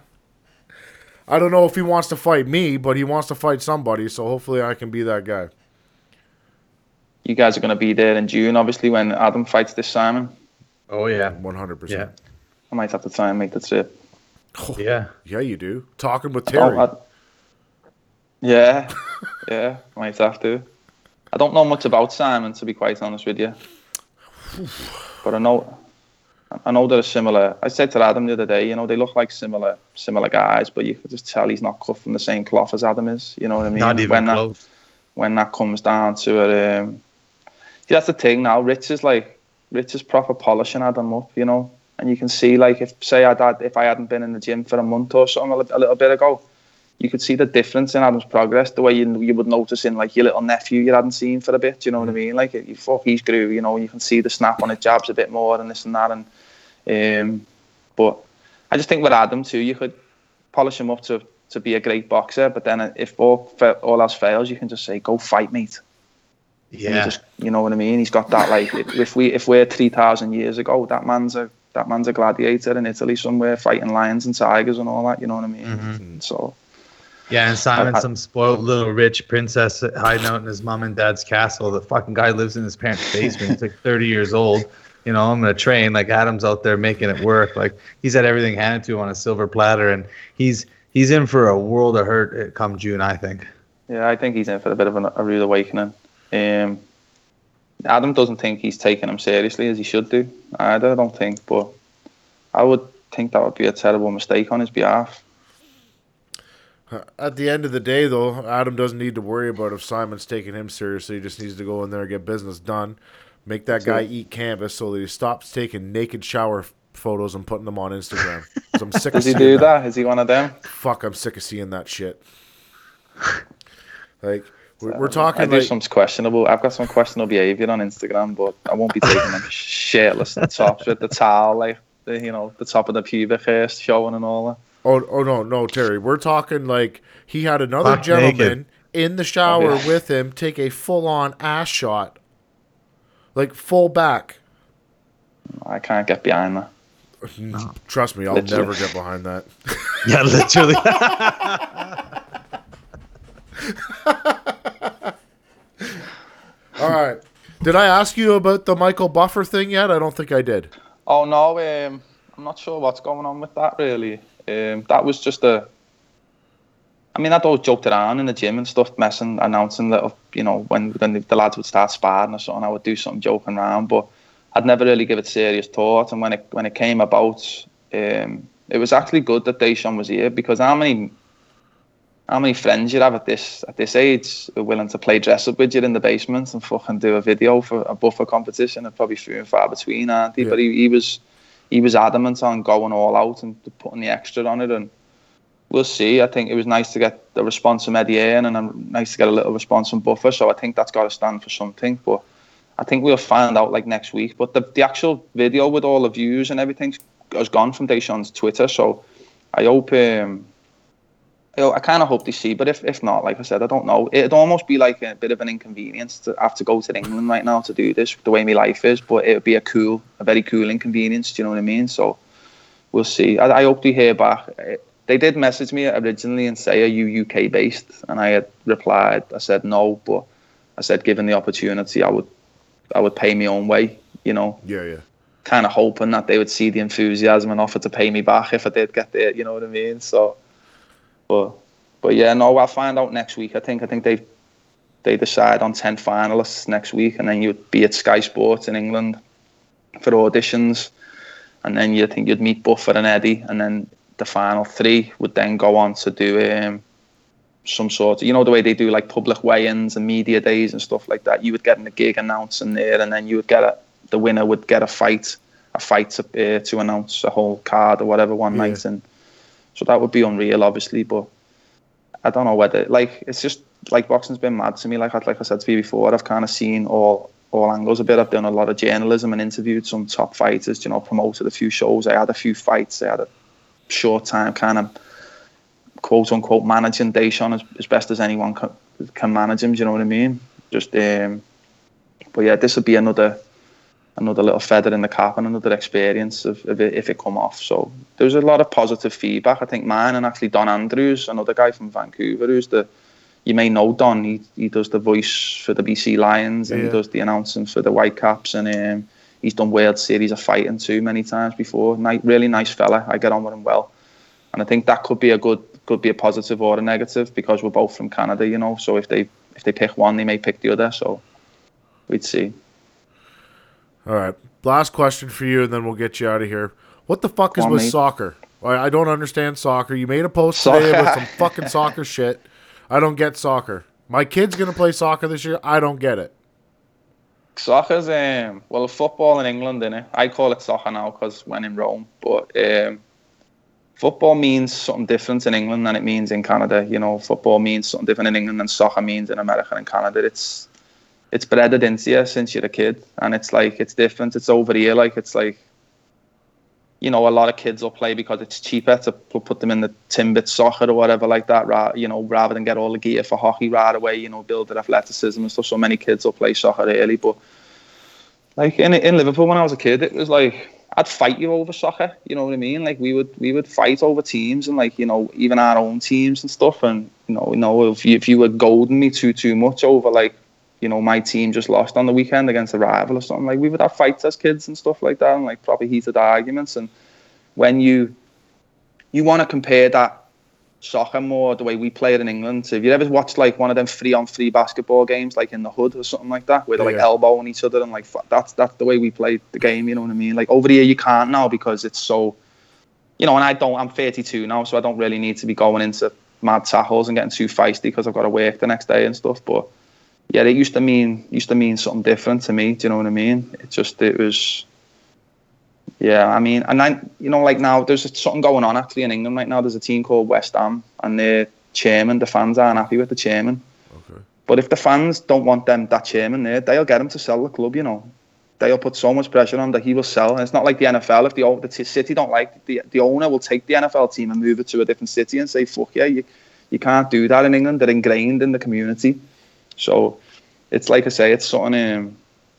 I don't know if he wants to fight me, but he wants to fight somebody. So hopefully I can be that guy. You guys are going to be there in June, obviously, when Adam fights this Simon. Oh yeah. one hundred percent. I might have to try and make the trip. Oh, yeah. Yeah, you do. Talking with I Terry. I- yeah, yeah, I might have to. I don't know much about Simon, to be quite honest with you. [sighs] But I know, I know they're similar. I said to Adam the other day, you know, they look like similar, similar guys, but you can just tell he's not cut from the same cloth as Adam is. You know what I mean? Not even when that, close. when that comes down to it, um, see, that's the thing now. Rich is like, Rich is proper polishing Adam up, you know. And you can see, like, if say I'd had, if I hadn't been in the gym for a month or something a, li- a little bit ago, you could see the difference in Adam's progress. The way you you would notice in like your little nephew you hadn't seen for a bit. You know what I mean? Like, you fuck, he's grew. You know, you can see the snap on his jabs a bit more and this and that. And um, but I just think with Adam too, you could polish him up to to be a great boxer. But then if all all else fails, you can just say, "Go fight, mate." Yeah. just you know what I mean. He's got that like if we if we're three thousand years ago, that man's a that man's a gladiator in Italy somewhere fighting lions and tigers and all that. You know what I mean? Mm-hmm. So Yeah, and Simon's some spoiled little rich princess hiding out in his mom and dad's castle. The fucking guy lives in his parents' basement. He's like 30 years old. You know, I'm gonna train like Adam's out there making it work. Like he's had everything handed to him on a silver platter, and he's he's in for a world of hurt uh, come June. I think. yeah, I think he's in for a bit of an, a rude awakening. Um, Adam doesn't think he's taking him seriously as he should do. I don't think, but I would think that would be a terrible mistake on his behalf. At the end of the day, though, Adam doesn't need to worry about if Simon's taking him seriously. He just needs to go in there and get business done. Make that guy eat canvas so that he stops taking naked shower photos and putting them on Instagram. 'Cause I'm sick Does of he seeing do that? Is he one of them? Fuck, I'm sick of seeing that shit. [laughs] Like we're, we're talking I do like some questionable. I've got some questionable behaviour on Instagram, but I won't be taking them [laughs] shirtless and tops with the towel, like the you know the top of the pubic hair showing and all that. oh oh no no Terry, we're talking like he had another Fuck gentleman naked. in the shower Okay. with him take a full on ass shot, like full back. I can't get behind that. Trust me, I'll Literally. never get behind that. [laughs] Yeah, literally. [laughs] All right. Did I ask you about the Michael Buffer thing yet? I don't think I did. Oh no, um, I'm not sure what's going on with that really. Um, that was just a. I mean, I'd always joked around in the gym and stuff, messing, announcing that you know when when the, lads would start sparring or something, I would do something joking around, but I'd never really give it serious thought. And when it when it came about, um, it was actually good that Deshaun was here because how many how many friends you'd have at this at this age who are willing to play dress up with you in the basement and fucking do a video for a buffer competition are probably few and far between, aren't they? Yeah. But he, he was he was adamant on going all out and putting the extra on it and we'll see. I think it was nice to get the response from Eddie Hearn and nice to get a little response from Buffer. So I think that's got to stand for something. But I think we'll find out like next week. But the, the actual video with all the views and everything has gone from Deshaun's Twitter. So I hope. Um, know, I kind of hope they see, but if, if not, like I said, I don't know. It'd almost be like a bit of an inconvenience to have to go to England right now to do this, the way my life is. But it would be a cool, a very cool inconvenience. Do you know what I mean? So we'll see. I, I hope to hear back. They did message me originally and say, "Are you UK based?" And I had replied, I said no, but I said, given the opportunity, I would, I would pay my own way. You know, Yeah, yeah. kind of hoping that they would see the enthusiasm and offer to pay me back if I did get there. You know what I mean? So But but yeah, no, I'll find out next week. I think I think they they decide on ten finalists next week, and then you'd be at Sky Sports in England for auditions, and then you think you'd meet Buffer and Eddie, and then the final three would then go on to do um, some sort of, you know, the way they do like public weigh-ins and media days and stuff like that. You would get in the gig announcing there, and then you would get a, the winner would get a fight, a fight to, uh, to announce a whole card or whatever one Yeah. night, and so that would be unreal, obviously. But I don't know whether like it's just like boxing's been mad to me. Like I like I said to you before, I've kind of seen all all angles a bit. I've done a lot of journalism and interviewed some top fighters. You know, promoted a few shows. I had a few fights. I had a short time kind of quote unquote managing Deshaun as, as best as anyone can, can manage him. Do you know what I mean? Just um, but yeah, this would be another another little feather in the cap and another experience of, of it if it come off. So there's a lot of positive feedback. I think mine and actually Don Andrews, another guy from Vancouver, who's the you may know Don. He he does the voice for the BC Lions and Yeah. he does the announcing for the Whitecaps and um, he's done World Series of fighting too many times before. Ni- really nice fella. I get on with him well, and I think that could be a good could be a positive or a negative because we're both from Canada, you know. So if they if they pick one, they may pick the other. So we'd see. All right. Last question for you, and then we'll get you out of here. What the fuck is on, with mate. soccer? I, I don't understand soccer. You made a post today with some [laughs] fucking soccer shit. I don't get soccer. My kid's gonna play soccer this year. I don't get it. Soccer's um well football in England, innit? I call it soccer now because when in Rome. But um, football means something different in England than it means in Canada. You know, football means something different in England than soccer means in America and Canada. It's it's bred into you since you're a kid, and it's like it's different. It's over here, like it's like. You know, a lot of kids will play because it's cheaper to put them in the Timbit soccer or whatever like that. Ra- you know, rather than get all the gear for hockey right away. You know, build their athleticism and stuff. So many kids will play soccer early, but like in in Liverpool when I was a kid, it was like I'd fight you over soccer. You know what I mean? Like we would we would fight over teams and like you know even our own teams and stuff. And you know you know if you if you were goading me too too much over like you know my team just lost on the weekend against a rival or something, like we would have fights as kids and stuff like that and like proper heated arguments. And when you you want to compare that soccer more the way we play it in England. So if you ever watched like one of them three on three basketball games, like in the hood or something like that, where they're like Yeah. elbowing each other and like that's that's the way we play the game. You know what I mean? Like over here, you can't now because it's so, you know. And I don't. I'm 32 now, so I don't really need to be going into mad tackles and getting too feisty because I've got to work the next day and stuff. But yeah, it used to mean used to mean something different to me. Do you know what I mean? It just it was. Yeah, I mean, and I, you know, like now there's something going on actually in England right now. There's a team called West Ham, and the chairman, the fans aren't happy with the chairman. Okay. But if the fans don't want them, that chairman there, they'll get him to sell the club. You know, they'll put so much pressure on that he will sell. And it's not like the NFL. If the the city don't like the the owner will take the NFL team and move it to a different city and say, "Fuck yeah, you you can't do that in England." They're ingrained in the community. So it's like I say, it's something. Um,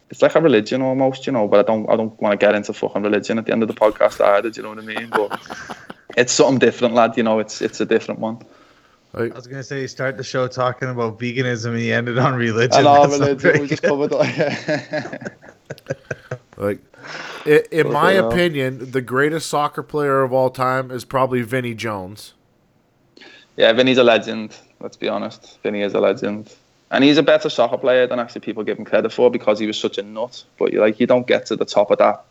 it's like a religion almost, you know. But I don't, I don't want to get into fucking religion at the end of the podcast either. Do you know what I mean? But [laughs] it's something different, lad. You know, it's it's a different one. I was gonna say you start the show talking about veganism and you ended on religion. I know That's not religion. We just good. covered. [laughs] like i in my hell. opinion, the greatest soccer player of all time is probably Vinnie Jones. Yeah, Vinnie's a legend. Let's be honest. Vinnie is a legend, and he's a better soccer player than actually people give him credit for because he was such a nut. But you like, you don't get to the top of that,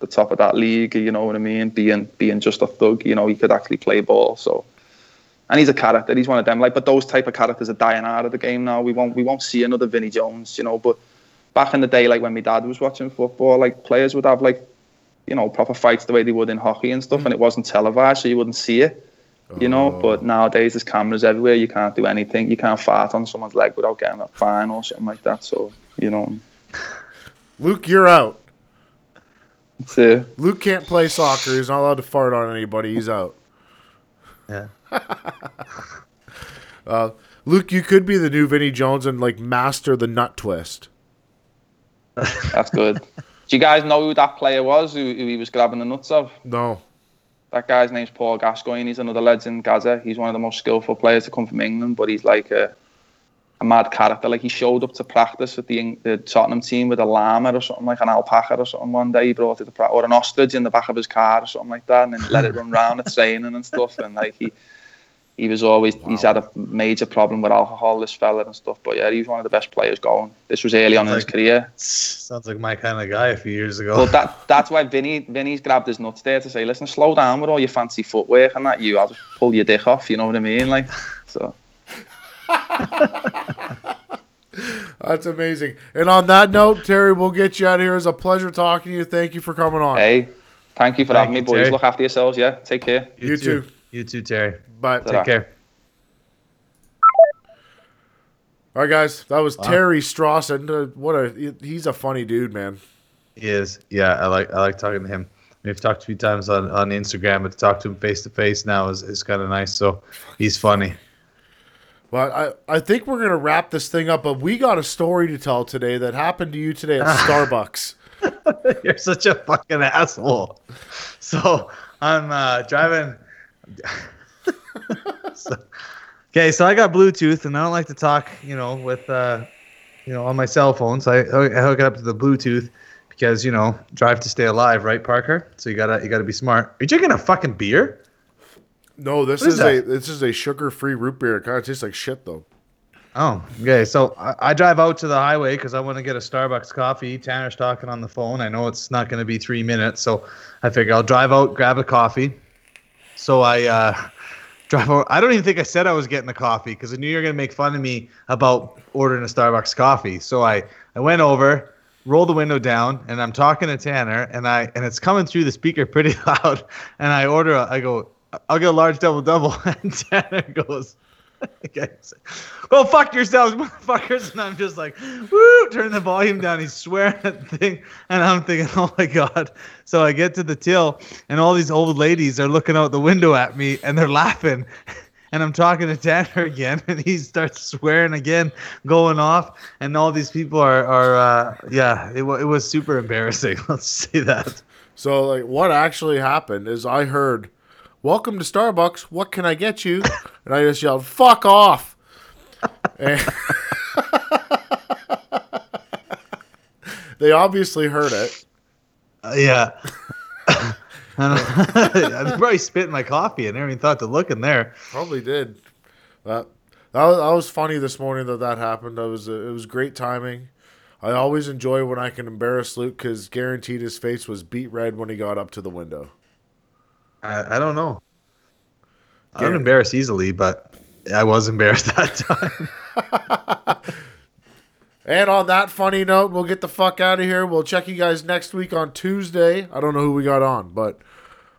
the top of that league. You know what I mean? Being being just a thug. You know, he could actually play ball. So, and he's a character. He's one of them. Like, but those type of characters are dying out of the game now. We won't we won't see another Vinnie Jones. You know, but back in the day, like when my dad was watching football, like players would have like, you know, proper fights the way they would in hockey and stuff, mm. and it wasn't televised, so you wouldn't see it you know. But nowadays there's cameras everywhere. You can't do anything. You can't fart on someone's leg without getting a fine or something like that. So you know, Luke, you're out. it's, uh, Luke can't play soccer. He's not allowed to fart on anybody. He's out. Yeah. [laughs] Uh, Luke, you could be the new Vinnie Jones and like master the nut twist. that's good. [laughs] do you guys know who that player was? Who, who he was grabbing the nuts of? No. That guy's name's Paul Gascoigne. He's another legend, Gazza. He's one of the most skillful players to come from England, but he's like a, a mad character. Like he showed up to practice at the, the Tottenham team with a llama or something, like an alpaca or something one day. He brought it to practice, or an ostrich in the back of his car or something like that, and then let it run round at training and stuff. And like he, he was always he's had a major problem with alcohol, this fella and stuff. But yeah, he was one of the best players going. This was early on in his career. Sounds like my kind of guy a few years ago. But that [laughs] that's why Vinnie Vinnie's grabbed his nuts there to say, listen, slow down with all your fancy footwork and that. You, I'll just pull your dick off. You know what I mean? Like, so [laughs] That's amazing. And on that note, Terry, we'll get you out of here. It was a pleasure talking to you. Thank you for coming on. hey, thank you for Thank having me, boys. Terry. Look after yourselves. Yeah, take care. You too. You too, Terry. Bye. Ta-ra. Take care. All right, guys. That was Terry Strawson. Uh, what a he's a funny dude, man. He is. Yeah, I like I like talking to him. We've talked a few times on, on Instagram, but to talk to him face to face now is, is kind of nice. So he's funny. But I, I think we're gonna wrap this thing up. But we got a story to tell today that happened to you today at [laughs] Starbucks. [laughs] You're such a fucking asshole. So I'm uh, driving. [laughs] So- okay, so I got Bluetooth, and I don't like to talk, you know, with, uh, you know, on my cell phone. So I, I hook it up to the Bluetooth because you know, drive to stay alive, right, Parker? So you gotta you gotta be smart. Are you drinking a fucking beer? No, this What is, is a this is a sugar free root beer. It kind of tastes like shit though. Oh, okay. So I, I drive out to the highway because I want to get a Starbucks coffee. Tanner's talking on the phone. I know it's not going to be three minutes, so I figure I'll drive out, grab a coffee. So I uh, drive out. I don't even think I said I was getting a coffee because I knew you were going to make fun of me about ordering a Starbucks coffee. So I, I went over, rolled the window down, and I'm talking to Tanner, and I and it's coming through the speaker pretty [laughs] loud. And I order. A, I go, I'll get a large double double, [laughs] and Tanner goes. [laughs] Okay. Go fuck yourselves, [laughs] motherfuckers. And I'm just like, woo, turn the volume down. He's swearing at the thing. And I'm thinking, oh my God. So I get to the till, and all these old ladies are looking out the window at me and they're laughing. [laughs] And I'm talking to Tanner again, and he starts swearing again, going off. And all these people are, are uh, yeah, it, it was super embarrassing. Let's say that. So like what actually happened is I heard, "Welcome to Starbucks. What can I get you?" [coughs] And I just yelled, "Fuck off!" And [laughs] they obviously heard it. Uh, yeah. [laughs] I [laughs] probably spit in my coffee. and never even thought to look in there. Probably did. That that was, that was funny this morning that that happened. That was it was great timing. I always enjoy when I can embarrass Luke because guaranteed his face was beet red when he got up to the window. I, I don't know. I don't embarrass easily, but I was embarrassed [laughs] that time. [laughs] And on that funny note, we'll get the fuck out of here. We'll check you guys next week on Tuesday. I don't know who we got on, but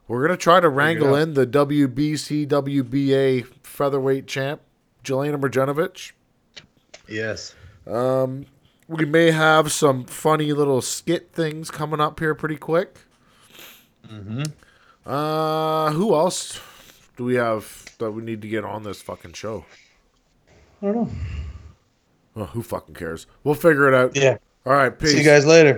we're gonna try to wrangle in the WBC WBA featherweight champ, Jelena Mrdjenovich. yes. Um, We may have some funny little skit things coming up here pretty quick. Mm-hmm. Uh, who else do we have that we need to get on this fucking show? I don't know. Oh, who fucking cares? We'll figure it out. Yeah. All right. Peace. See you guys later.